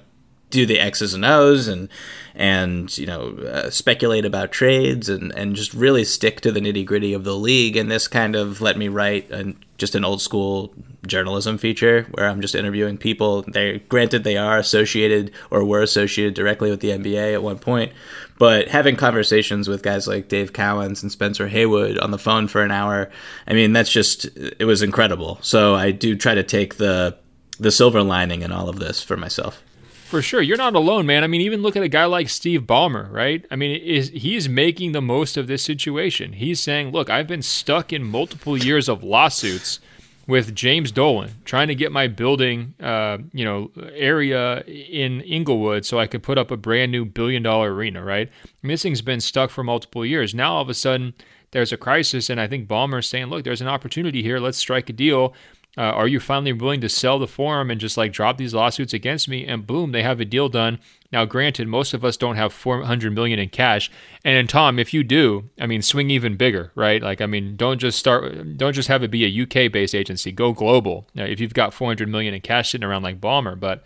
do the X's and O's and and you know uh, speculate about trades and and just really stick to the nitty gritty of the league. And this kind of let me write an, just an old school journalism feature where I'm just interviewing people. They granted they are associated or were associated directly with the NBA at one point, but having conversations with guys like Dave Cowens and Spencer Haywood on the phone for an hour, I mean that's just it was incredible. So I do try to take the the silver lining in all of this for myself. For sure, you're not alone, man. I mean, even look at a guy like Steve Ballmer, right? I mean, is he's making the most of this situation. He's saying, "Look, I've been stuck in multiple years of lawsuits with James Dolan, trying to get my building, uh, you know, area in Inglewood so I could put up a brand new billion dollar arena, right? Thing's been stuck for multiple years. Now all of a sudden." There's a crisis, and I think Ballmer's saying, "Look, there's an opportunity here. Let's strike a deal." Uh, are you finally willing to sell the forum and just like drop these lawsuits against me? And boom, they have a deal done. Now, granted, most of us don't have 400 million in cash. And then, Tom, if you do, I mean, swing even bigger, right? Like, I mean, don't just start, don't just have it be a UK based agency. Go global. Now, if you've got 400 million in cash sitting around like Ballmer, but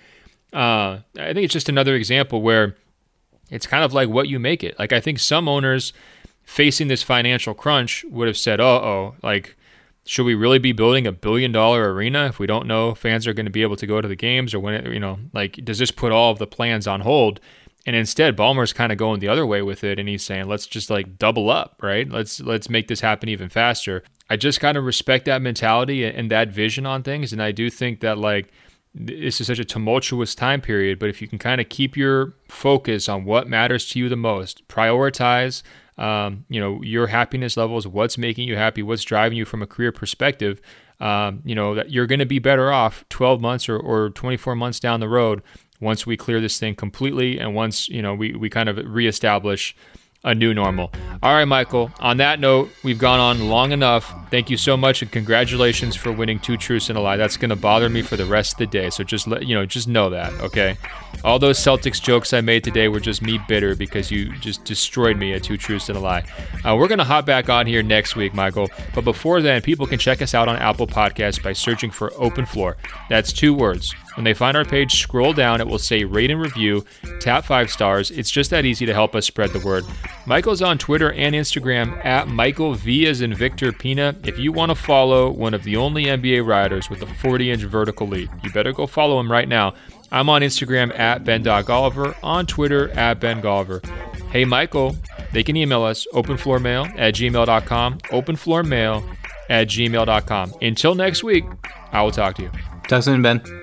uh, I think it's just another example where it's kind of like what you make it. Like, I think some owners facing this financial crunch would have said, "Oh, oh, like." Should we really be building a billion dollar arena if we don't know fans are going to be able to go to the games or when it, you know like does this put all of the plans on hold? And instead Ballmer's kind of going the other way with it and he's saying let's just like double up right? Let's let's make this happen even faster. I just kind of respect that mentality and that vision on things and I do think that like this is such a tumultuous time period but if you can kind of keep your focus on what matters to you the most prioritize um, you know, your happiness levels, what's making you happy, what's driving you from a career perspective, um, you know, that you're going to be better off 12 months or, or 24 months down the road once we clear this thing completely and once, you know, we, we kind of reestablish a new normal. All right, Michael. On that note, we've gone on long enough. Thank you so much, and congratulations for winning two truths and a lie. That's going to bother me for the rest of the day. So just let you know, just know that, okay? All those Celtics jokes I made today were just me bitter because you just destroyed me at two truths and a lie. Uh, we're going to hop back on here next week, Michael. But before then, people can check us out on Apple Podcasts by searching for Open Floor. That's two words when they find our page, scroll down. It will say rate and review, tap five stars. It's just that easy to help us spread the word. Michael's on Twitter and Instagram at Michael V as in Victor Pina. If you want to follow one of the only NBA riders with a 40 inch vertical leap, you better go follow him right now. I'm on Instagram at Ben.Golliver, on Twitter at Ben Golliver. Hey, Michael, they can email us openfloormail at gmail.com, openfloormail at gmail.com. Until next week, I will talk to you. Talk soon, Ben.